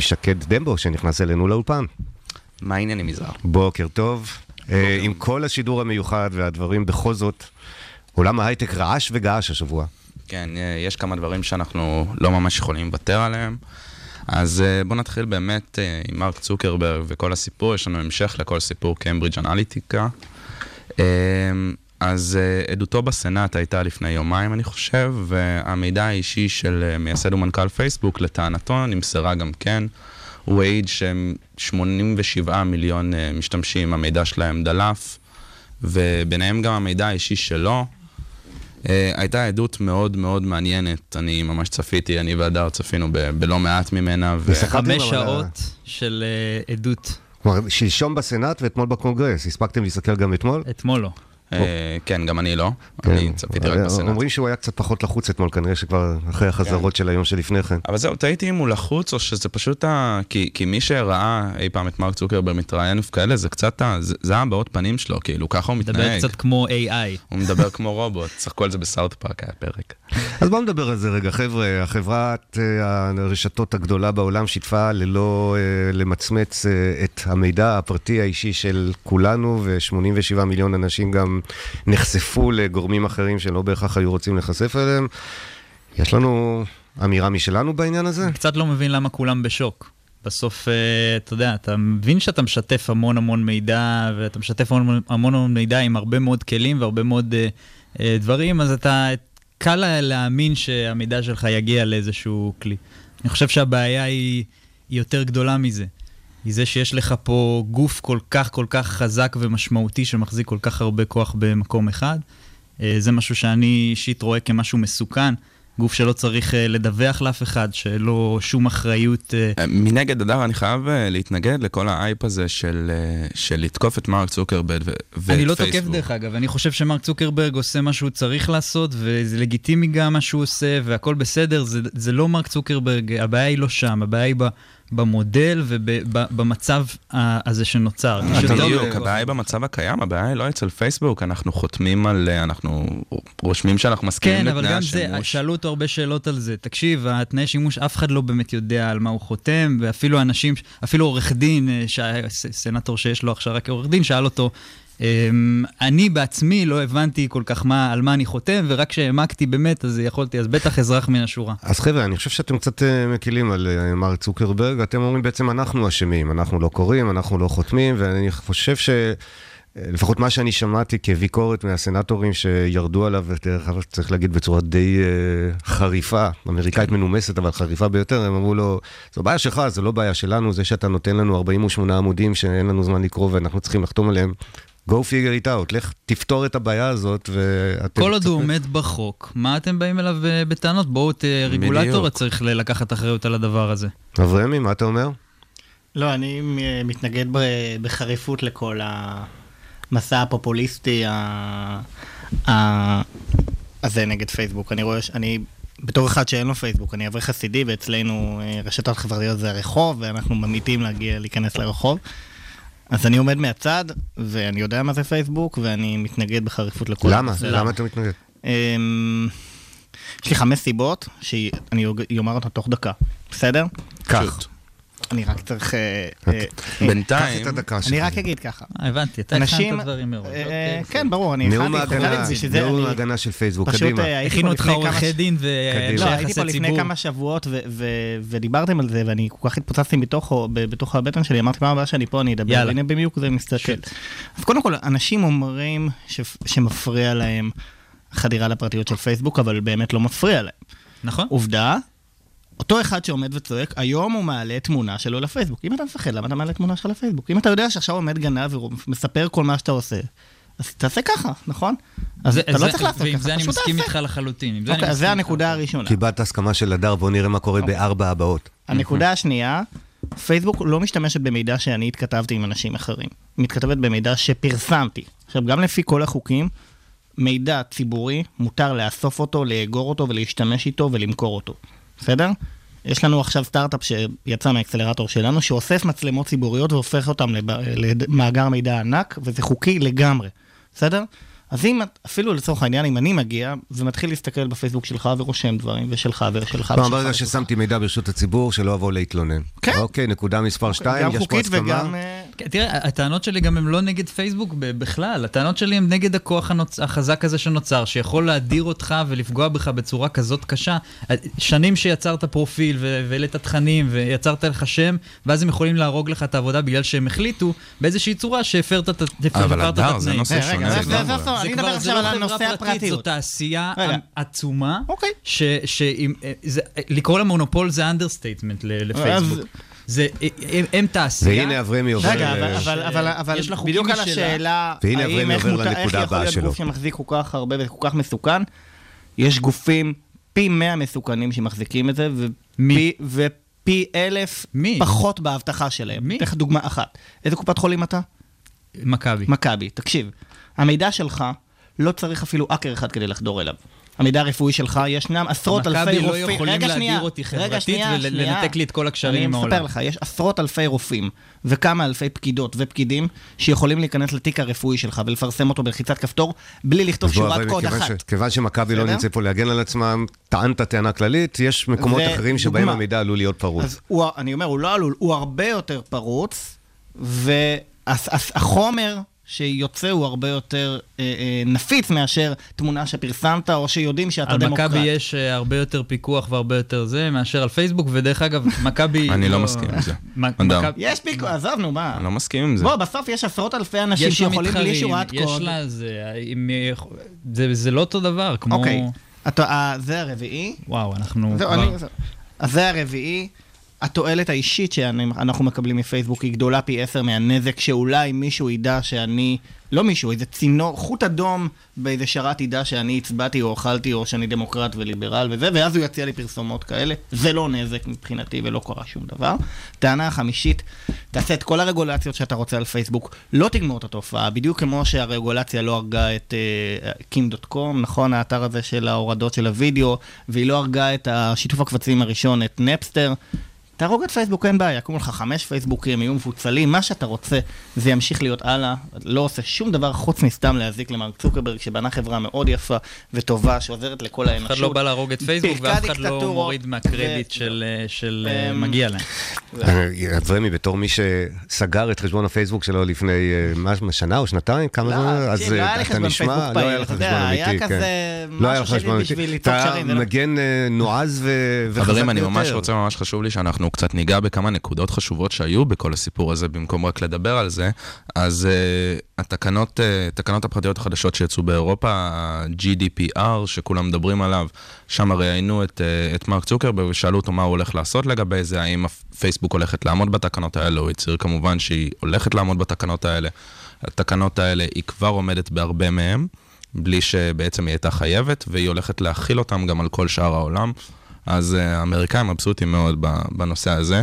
עם שקד דמבו שנכנס אלינו לאולפן. מה העניין עם יזהר? בוקר טוב. אה, עם כל השידור המיוחד והדברים, בכל זאת, עולם ההייטק רעש וגעש השבוע. כן, אה, יש כמה דברים שאנחנו לא ממש יכולים לוותר עליהם. אז אה, בואו נתחיל באמת עם מרק צוקרברג וכל הסיפור, יש לנו המשך לכל סיפור קיימברידג' אנליטיקה. אז עדותו בסנאט הייתה לפני יומיים, אני חושב, והמידע האישי של מייסד ומנכ"ל פייסבוק, לטענתו, נמסרה גם כן. הוא העיד שהם 87 מיליון אה, משתמשים, המידע שלהם דלף, וביניהם גם המידע האישי שלו. Uh, הייתה עדות מאוד מאוד מעניינת, אני ממש צפיתי, אני והדר צפינו ב- בלא מעט ממנה. ו... חמש שעות של uh, עדות. כלומר, שלשום בסנאט ואתמול בקונגרס, הספקתם להסתכל גם אתמול? אתמול לא. אה, כן, גם אני לא. כן. אני צפיתי רק בסנאט. אומרים שהוא היה קצת פחות לחוץ אתמול, כנראה שכבר אחרי החזרות כן. של היום שלפני כן. אבל זהו, תהיתי אם הוא לחוץ, או שזה פשוט ה... כי מי שראה אי פעם את מרק צוקרברג מתראיין וכאלה, זה קצת ה... זה הבעות פנים שלו, כאילו, ככה הוא מתנהג. מדבר קצת כמו AI. הוא מדבר כמו רובוט, צחקו על זה בסאוט פארק, היה פרק. אז בואו נדבר על זה רגע, חבר'ה. החברת אה, הרשתות הגדולה בעולם שיתפה ללא אה, למצמץ את המידע הפרטי האישי של כולנו, ו-87 מיליון אנשים גם נחשפו. לגורמים אחרים שלא בהכרח היו רוצים להיחשף אליהם. יש לנו אמירה משלנו בעניין הזה? אני קצת לא מבין למה כולם בשוק. בסוף, אה, אתה יודע, אתה מבין שאתה משתף המון המון מידע, ואתה משתף המון המון, מידע עם הרבה מאוד כלים והרבה מאוד uh, uh, דברים, אז אתה, קל להאמין שהמידע שלך יגיע לאיזשהו כלי. אני חושב שהבעיה היא, היא יותר גדולה מזה. היא זה שיש לך פה גוף כל כך כל כך חזק ומשמעותי שמחזיק כל כך הרבה כוח במקום אחד. אה, זה משהו שאני אישית רואה כמשהו מסוכן. גוף שלא צריך אה, לדווח לאף אחד, שלא שום אחריות. אה. מנגד, אדר, אני חייב להתנגד לכל האייפ הזה של, של לתקוף את מרק צוקרברג ואת פייסבוק. אני לא תוקף דרך אגב, אני חושב שמרק צוקרברג עושה מה שהוא צריך לעשות, וזה לגיטימי גם מה שהוא עושה, והכל בסדר, זה, זה לא מרק צוקרברג, הבעיה היא לא שם, הבעיה היא במודל ובמצב הזה שנוצר. בדיוק, הבעיה היא במצב הקיים, הבעיה היא לא אצל פייסבוק, אנחנו חותמים על, אנחנו רושמים שאנחנו מסכימים לתנאי השימוש. כן, אבל גם זה, שאלו אותו הרבה שאלות על זה. תקשיב, התנאי שימוש, אף אחד לא באמת יודע על מה הוא חותם, ואפילו אנשים, אפילו עורך דין, אה, סנטור שיש לו הכשרה כעורך דין, שאל אותו, אני בעצמי לא הבנתי כל כך מה, על מה אני חותם, ורק כשהעמקתי באמת, אז יכולתי, אז בטח אזרח מן השורה. אז חבר'ה, אני חושב שאתם קצת אה, מקילים על אה, מר צוקרברג, אתם אומרים בעצם אנחנו אשמים, אנחנו לא קוראים, אנחנו לא חותמים, ואני חושב ש... לפחות מה שאני שמעתי כביקורת מהסנטורים שירדו עליו, ודרך אגב צריך להגיד בצורה די uh, חריפה, אמריקאית כן. מנומסת אבל חריפה ביותר, הם אמרו לו, זו בעיה שלך, זו לא בעיה שלנו, זה שאתה נותן לנו 48 עמודים שאין לנו זמן לקרוא ואנחנו צריכים לחתום עליהם, go figure it out, לך תפתור את הבעיה הזאת ואתם... כל עוד הוא עומד בחוק, מה אתם באים אליו אה, בטענות? בואו, רגולטור צריך לקחת אחריות על הדבר הזה. אברמי, מה אתה אומר? לא, אני מתנגד בחריפות לכל המסע הפופוליסטי, אז זה נגד פייסבוק. אני רואה, אני, בתור אחד שאין לו פייסבוק, אני אברך חסידי, ואצלנו אה, רשתות חברתיות זה הרחוב, ואנחנו ממעיטים להגיע, להיכנס לרחוב. אז אני עומד מהצד, ואני יודע מה זה פייסבוק, ואני מתנגד בחריפות לכל... למה? הנושא. למה אתה מתנגד? אמ, יש לי חמש סיבות, שאני אומר אותן תוך דקה, בסדר? קח. אני רק צריך... אה, אה, בינתיים- קח את הדקה אני שלך. רק אגיד ככה. הבנתי, אתה אנשים- הכנת דברים מראש. אה, אוקיי, כן, ברור, אני הכנתי, בשביל זה, נאום אני- ההגנה של פייסבוק, קדימה. הכינו אותך עורכי דין קדימה. ואנשי לא, הייתי פה לפני ציבור. כמה שבועות ו- ו- ודיברתם על זה, ואני כל כך התפוצצתי בתוך הבטן שלי, אמרתי פעם הבאה שאני פה אני אדבר, יאללה. הנה במיוק זה מסתכל. אז קודם כל, אנשים אומרים ש- שמפריע להם חדירה לפרטיות של פייסבוק, אבל באמת לא מפריע להם. נכון. עובדה, אותו אחד שעומד וצועק, היום הוא מעלה תמונה שלו לפייסבוק. אם אתה מפחד, למה אתה מעלה תמונה שלך לפייסבוק? אם אתה יודע שעכשיו עומד גנב ומספר כל מה שאתה עושה, אז תעשה ככה, נכון? אז זה- אתה לא צריך לעשות ועם ככה, זה אני פשוט מסכים תעשה. איתך לחלוטין. עם זה אני אוקיי, אז זה. הנקודה הראשונה. קיבלת הסכמה של הדר, בוא נראה מה קורה אוקיי. בארבע הבאות. הנקודה השנייה, פייסבוק לא משתמשת במידע שאני התכתבתי עם אנשים אחרים. היא מתכתבת במידע שפרסמתי. עכשיו, גם לפי כל החוקים, מידע ציבורי, מותר לאסוף אותו, לאגור אותו ולהשתמש איתו ולמכור אותו. בסדר? יש לנו עכשיו סטארט-אפ שיצא מהאקסלרטור שלנו, שאוסף מצלמות ציבוריות והופך אותן לב- למאגר מידע ענק, וזה חוקי לגמרי. בסדר? אז אם, אפילו לצורך העניין, אם אני מגיע ומתחיל להסתכל בפייסבוק שלך ורושם דברים, ושלך ושלך ושלך. ברגע ששמתי מידע ברשות הציבור, שלא אבוא להתלונן. כן. אוקיי, נקודה מספר שתיים, גם יש פה חוקית הסכמה. וגם... אה, תראה, הטענות שלי גם הן לא נגד פייסבוק בכלל, הטענות שלי הן נגד הכוח הנוצ... החזק הזה שנוצר, שיכול להדיר אותך ולפגוע בך בצורה כזאת קשה. שנים שיצרת פרופיל והעלית תכנים ויצרת לך שם, ואז הם יכולים להרוג לך את העבודה בגלל שהם החליטו באיזושהי צורה שהפרת את אבל הפרת את הדר, זה התנאים. נושא שונה זה- אני כבר- מדבר עכשיו לא על חברה הנושא פרטית, הפרטיות. זו תעשייה. עצומה, אוקיי. ש- שאם- אה, זה- לקרוא לה מונופול זה understatement לפייסבוק. זה, הם, הם תעשייה. והנה אברמי עובר... רגע, אבל- אה, אבל- אבל- אבל יש לה חוקים בדיוק על משלה. השאלה, והנה אברמי איך עובר מותר- איך לנקודה יכול הבאה להיות שלו. גוף שמחזיק כל כך הרבה וכל כך מסוכן? יש גופים פי 100 מסוכנים שמחזיקים את זה, ופי-? ופי אלף מי? פחות באבטחה שלהם. מי? אתן לך דוגמה אחת. איזה קופת חולים אתה? מכבי. מכבי. תקשיב, המידע שלך, לא צריך אפילו אקר אחד כדי לחדור אליו. המידע הרפואי שלך, ישנם עשרות אלפי מכבי רופאים... לא יכולים להדיר שנייה, אותי חברתית. ולנתק לי את כל הקשרים עם אני. מספר לך, יש עשרות אלפי רופאים וכמה אלפי פקידות ופקידים שיכולים להיכנס לתיק הרפואי שלך ולפרסם אותו בלחיצת כפתור בלי לכתוב שורת קוד אחת. ש- כיוון שמכבי לא? נמצא פה להגן על עצמם, טענת טענה כללית, יש מקומות אחרים שבהם דוגמה. המידע עלול להיות פרוץ. אז הוא, אני אומר, הוא לא עלול, הוא הרבה יותר פרוץ, והחומר שיוצא הוא הרבה יותר אה, אה, נפיץ מאשר תמונה שפרסמת, או שיודעים שאתה על דמוקרט. מכבי יש אה, הרבה יותר פיקוח והרבה יותר זה מאשר על פייסבוק, ודרך אגב, מכבי... אני לא מסכים עם זה. יש פיקו, עזוב, נו, מה? אני לא מסכים עם זה. בוא, בסוף יש עשרות אלפי אנשים יש שיכולים בלי שורת יש קוד. לה זה, זה, זה לא אותו דבר, כמו... אוקיי, אתה- זה הרביעי. וואו, אנחנו זהו, כבר... אז זה הרביעי. התועלת האישית שאנחנו מקבלים מפייסבוק היא גדולה פי עשר מהנזק שאולי מישהו ידע שאני, לא מישהו, איזה צינור, חוט אדום באיזה שרת ידע שאני הצבעתי או אכלתי או שאני דמוקרט וליברל וזה, ואז הוא יציע לי פרסומות כאלה. זה לא נזק מבחינתי ולא קרה שום דבר. טענה החמישית, תעשה את כל הרגולציות שאתה רוצה על פייסבוק, לא תגמור את התופעה, בדיוק כמו שהרגולציה לא הרגה את קים.קום, נכון? האתר הזה של ההורדות של הוידאו, והיא לא הרגה את השיתוף הקבצים הראשון, את נפסטר. תהרוג את פייסבוק, אין בעיה, יקומו לך חמש פייסבוקים, יהיו מפוצלים, מה שאתה רוצה, זה ימשיך להיות הלאה. לא עושה שום דבר חוץ מסתם להזיק למרק צוקרברג, שבנה חברה מאוד יפה וטובה, שעוזרת לכל אף האנושות. אחד לא בא להרוג את פייסבוק, ואף אחד לא מוריד מהקרדיט של אה, של, אה, אמ, מגיע להם. אה, אברמי, בתור מי שסגר את חשבון הפייסבוק שלו לפני אה, מה, שנה או שנתיים, כמה זמן? לא, אז תקשיב, לא אה, אתה חשבון נשמע- לא היה לך אתה חשבון יודע, היה אמיתי, כן. כזה לא היה לך חשבון אמיתי. בשביל ליצור קשרים, זה אתה לא- מגן אה, נועז וחזק ביותר. חברים, אני ממש רוצה, ממש חשוב לי שאנחנו קצת ניגע בכמה נקודות חשובות שהיו בכל הסיפור הזה, במקום רק לדבר על זה. אז uh, התקנות, uh, תקנות הפרטיות החדשות שיצאו באירופה, ה-GDPR, שכולם מדברים עליו, שם ראיינו את, uh, את מרק צוקרברג ושאלו אותו מה הוא הולך לעשות לגבי זה, האם פייסבוק הולכת לעמוד בתקנות האלה, הוא הצהיר כמובן שהיא הולכת לעמוד בתקנות האלה. התקנות האלה, היא כבר עומדת בהרבה מהם. בלי שבעצם היא הייתה חייבת, והיא הולכת להכיל אותם גם על כל שאר העולם. אז uh, האמריקאים מבסוטים מאוד בנושא הזה.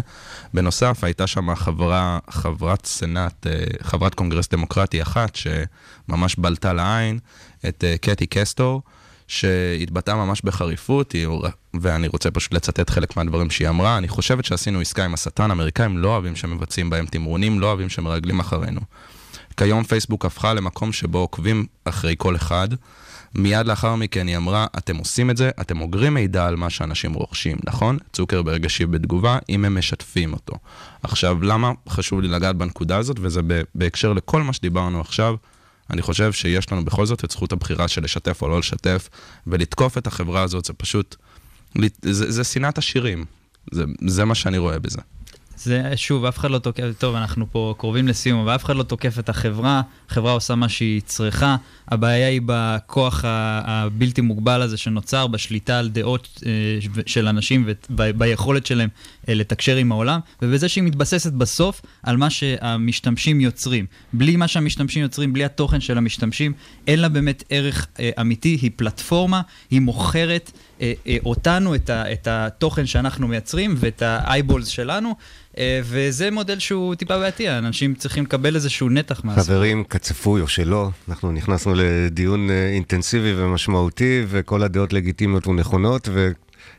בנוסף, הייתה שם חברה, חברת סנאט, uh, חברת קונגרס דמוקרטי אחת, שממש בלטה לעין, את uh, קטי קסטור, שהתבטאה ממש בחריפות, ואני רוצה פשוט לצטט חלק מהדברים שהיא אמרה. אני חושבת שעשינו עסקה עם השטן, האמריקאים לא אוהבים שמבצעים בהם תמרונים, לא אוהבים שמרגלים אחרינו. כיום פייסבוק הפכה למקום שבו עוקבים אחרי כל אחד. מיד לאחר מכן היא אמרה, אתם עושים את זה, אתם אוגרים מידע על מה שאנשים רוכשים, נכון? צוקרברג השיב בתגובה, אם הם משתפים אותו. עכשיו, למה חשוב לי לגעת בנקודה הזאת, וזה בהקשר לכל מה שדיברנו עכשיו, אני חושב שיש לנו בכל זאת את זכות הבחירה של לשתף או לא לשתף, ולתקוף את החברה הזאת זה פשוט, זה, שנאת עשירים. זה, זה מה שאני רואה בזה. זה, שוב, אף אחד לא תוקף, טוב, אנחנו פה קרובים לסיום, אבל אף אחד לא תוקף את החברה, החברה עושה מה שהיא צריכה, הבעיה היא בכוח הבלתי מוגבל הזה שנוצר, בשליטה על דעות אה, של אנשים וביכולת שלהם לתקשר עם העולם, ובזה שהיא מתבססת בסוף על מה שהמשתמשים יוצרים. בלי מה שהמשתמשים יוצרים, בלי התוכן של המשתמשים, אין לה באמת ערך אה, אמיתי, היא פלטפורמה, היא מוכרת אותנו, את התוכן שאנחנו מייצרים ואת האייבולס שלנו. אה, וזה מודל שהוא טיפה בעייתי, אנשים צריכים לקבל איזשהו נתח מהסוף. חברים, כצפוי או שלא, אנחנו נכנסנו לדיון אה, אינטנסיבי ומשמעותי, וכל הדעות לגיטימיות ונכונות,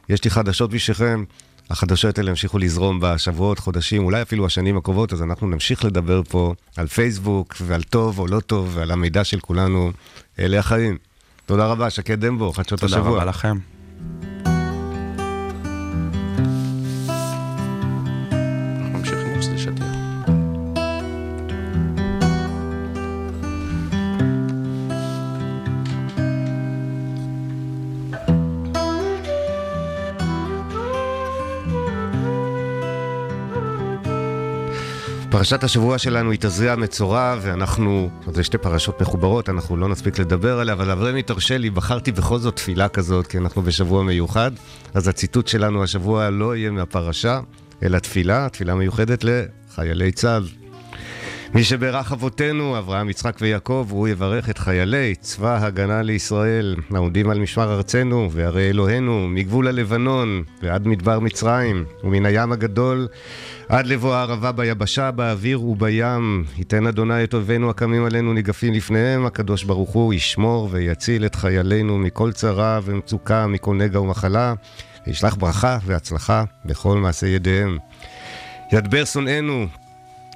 ויש לי חדשות בשבילכם. החדשות האלה ימשיכו לזרום בשבועות, חודשים, אולי אפילו השנים הקרובות, אז אנחנו נמשיך לדבר פה על פייסבוק ועל טוב או לא טוב ועל המידע של כולנו. אלה החיים. תודה רבה, שקד דמבו, חדשות השבוע. תודה רבה לכם. פרשת השבוע שלנו היא תזריע מצורע, ואנחנו, זה שתי פרשות מחוברות, אנחנו לא נספיק לדבר עליה, אבל אברמי, תרשה לי, בחרתי בכל זאת תפילה כזאת, כי אנחנו בשבוע מיוחד. אז הציטוט שלנו השבוע לא יהיה מהפרשה, אלא תפילה, תפילה מיוחדת לחיילי צה"ל. מי שברך אבותינו, אברהם, יצחק ויעקב, הוא יברך את חיילי צבא הגנה לישראל, העומדים על משמר ארצנו, והרי אלוהינו, מגבול הלבנון ועד מדבר מצרים, ומן הים הגדול עד לבוא הערבה ביבשה, באוויר ובים. ייתן אדוני את אויבינו הקמים עלינו ניגפים לפניהם, הקדוש ברוך הוא ישמור ויציל את חיילינו מכל צרה ומצוקה, מכל נגע ומחלה, וישלח ברכה והצלחה בכל מעשה ידיהם. ידבר שונאינו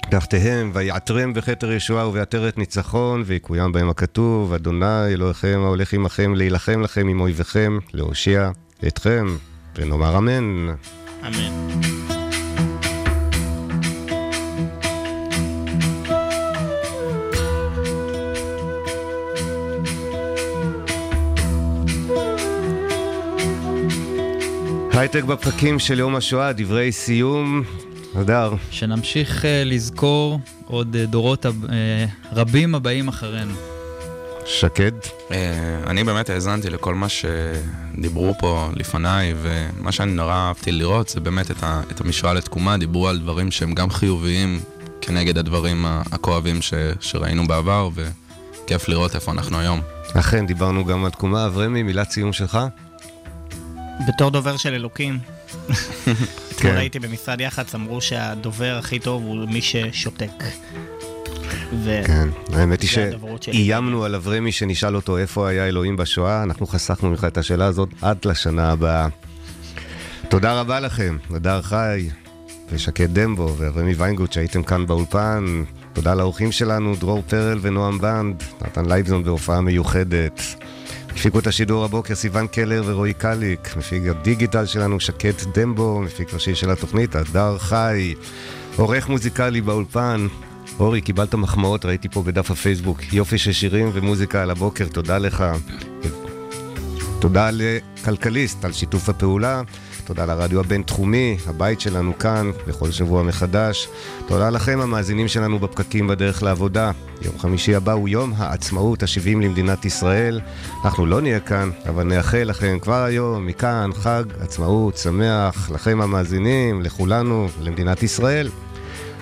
תחתיהם, ויעטרם בכתר ישועה ובעטרת ניצחון, ויקוים בהם הכתוב, אדוני אלוהיכם ההולך עמכם להילחם לכם עם אויביכם, להושיע אתכם, ונאמר אמן. אמן. הייטק בפקקים של יום השואה, דברי סיום, אדר. שנמשיך uh, לזכור עוד uh, דורות uh, רבים הבאים אחרינו. שקד? Uh, אני באמת האזנתי לכל מה שדיברו פה לפניי, ומה שאני נורא אהבתי לראות זה באמת את, ה, את המשרה לתקומה, דיברו על דברים שהם גם חיוביים כנגד הדברים הכואבים ש, שראינו בעבר, וכיף לראות איפה אנחנו היום. אכן, דיברנו גם על תקומה. אברמי, מילת סיום שלך? בתור דובר של אלוקים. אתמול כן. הייתי במשרד יח"צ, אמרו שהדובר הכי טוב הוא מי ששותק. כן, האמת היא שאיימנו על אברמי שנשאל אותו איפה היה אלוהים בשואה, אנחנו חסכנו ממך את השאלה הזאת עד לשנה הבאה. תודה רבה לכם, הדר חי ושקד דמבו ואברמי ויינגוט שהייתם כאן באולפן. תודה לאורחים שלנו, דרור פרל ונועם בנד, נתן לייבזון בהופעה מיוחדת. הפיקו את השידור הבוקר סיון קלר ורועי קליק, מפיק הדיגיטל שלנו שקד דמבו, מפיק ראשי של התוכנית, הדר חי, עורך מוזיקלי באולפן. אורי, קיבלת מחמאות, ראיתי פה בדף הפייסבוק. יופי של שירים ומוזיקה על הבוקר, תודה לך. תודה לכלכליסט על שיתוף הפעולה. תודה לרדיו הבינתחומי, הבית שלנו כאן, בכל שבוע מחדש. תודה לכם, המאזינים שלנו בפקקים בדרך לעבודה. יום חמישי הבא הוא יום העצמאות ה-70 למדינת ישראל. אנחנו לא נהיה כאן, אבל נאחל לכם כבר היום, מכאן, חג עצמאות שמח, לכם המאזינים, לכולנו, למדינת ישראל.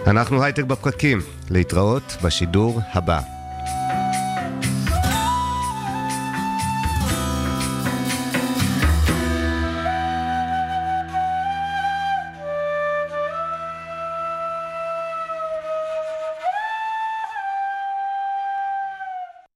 אנחנו הייטק בפקקים, להתראות בשידור הבא.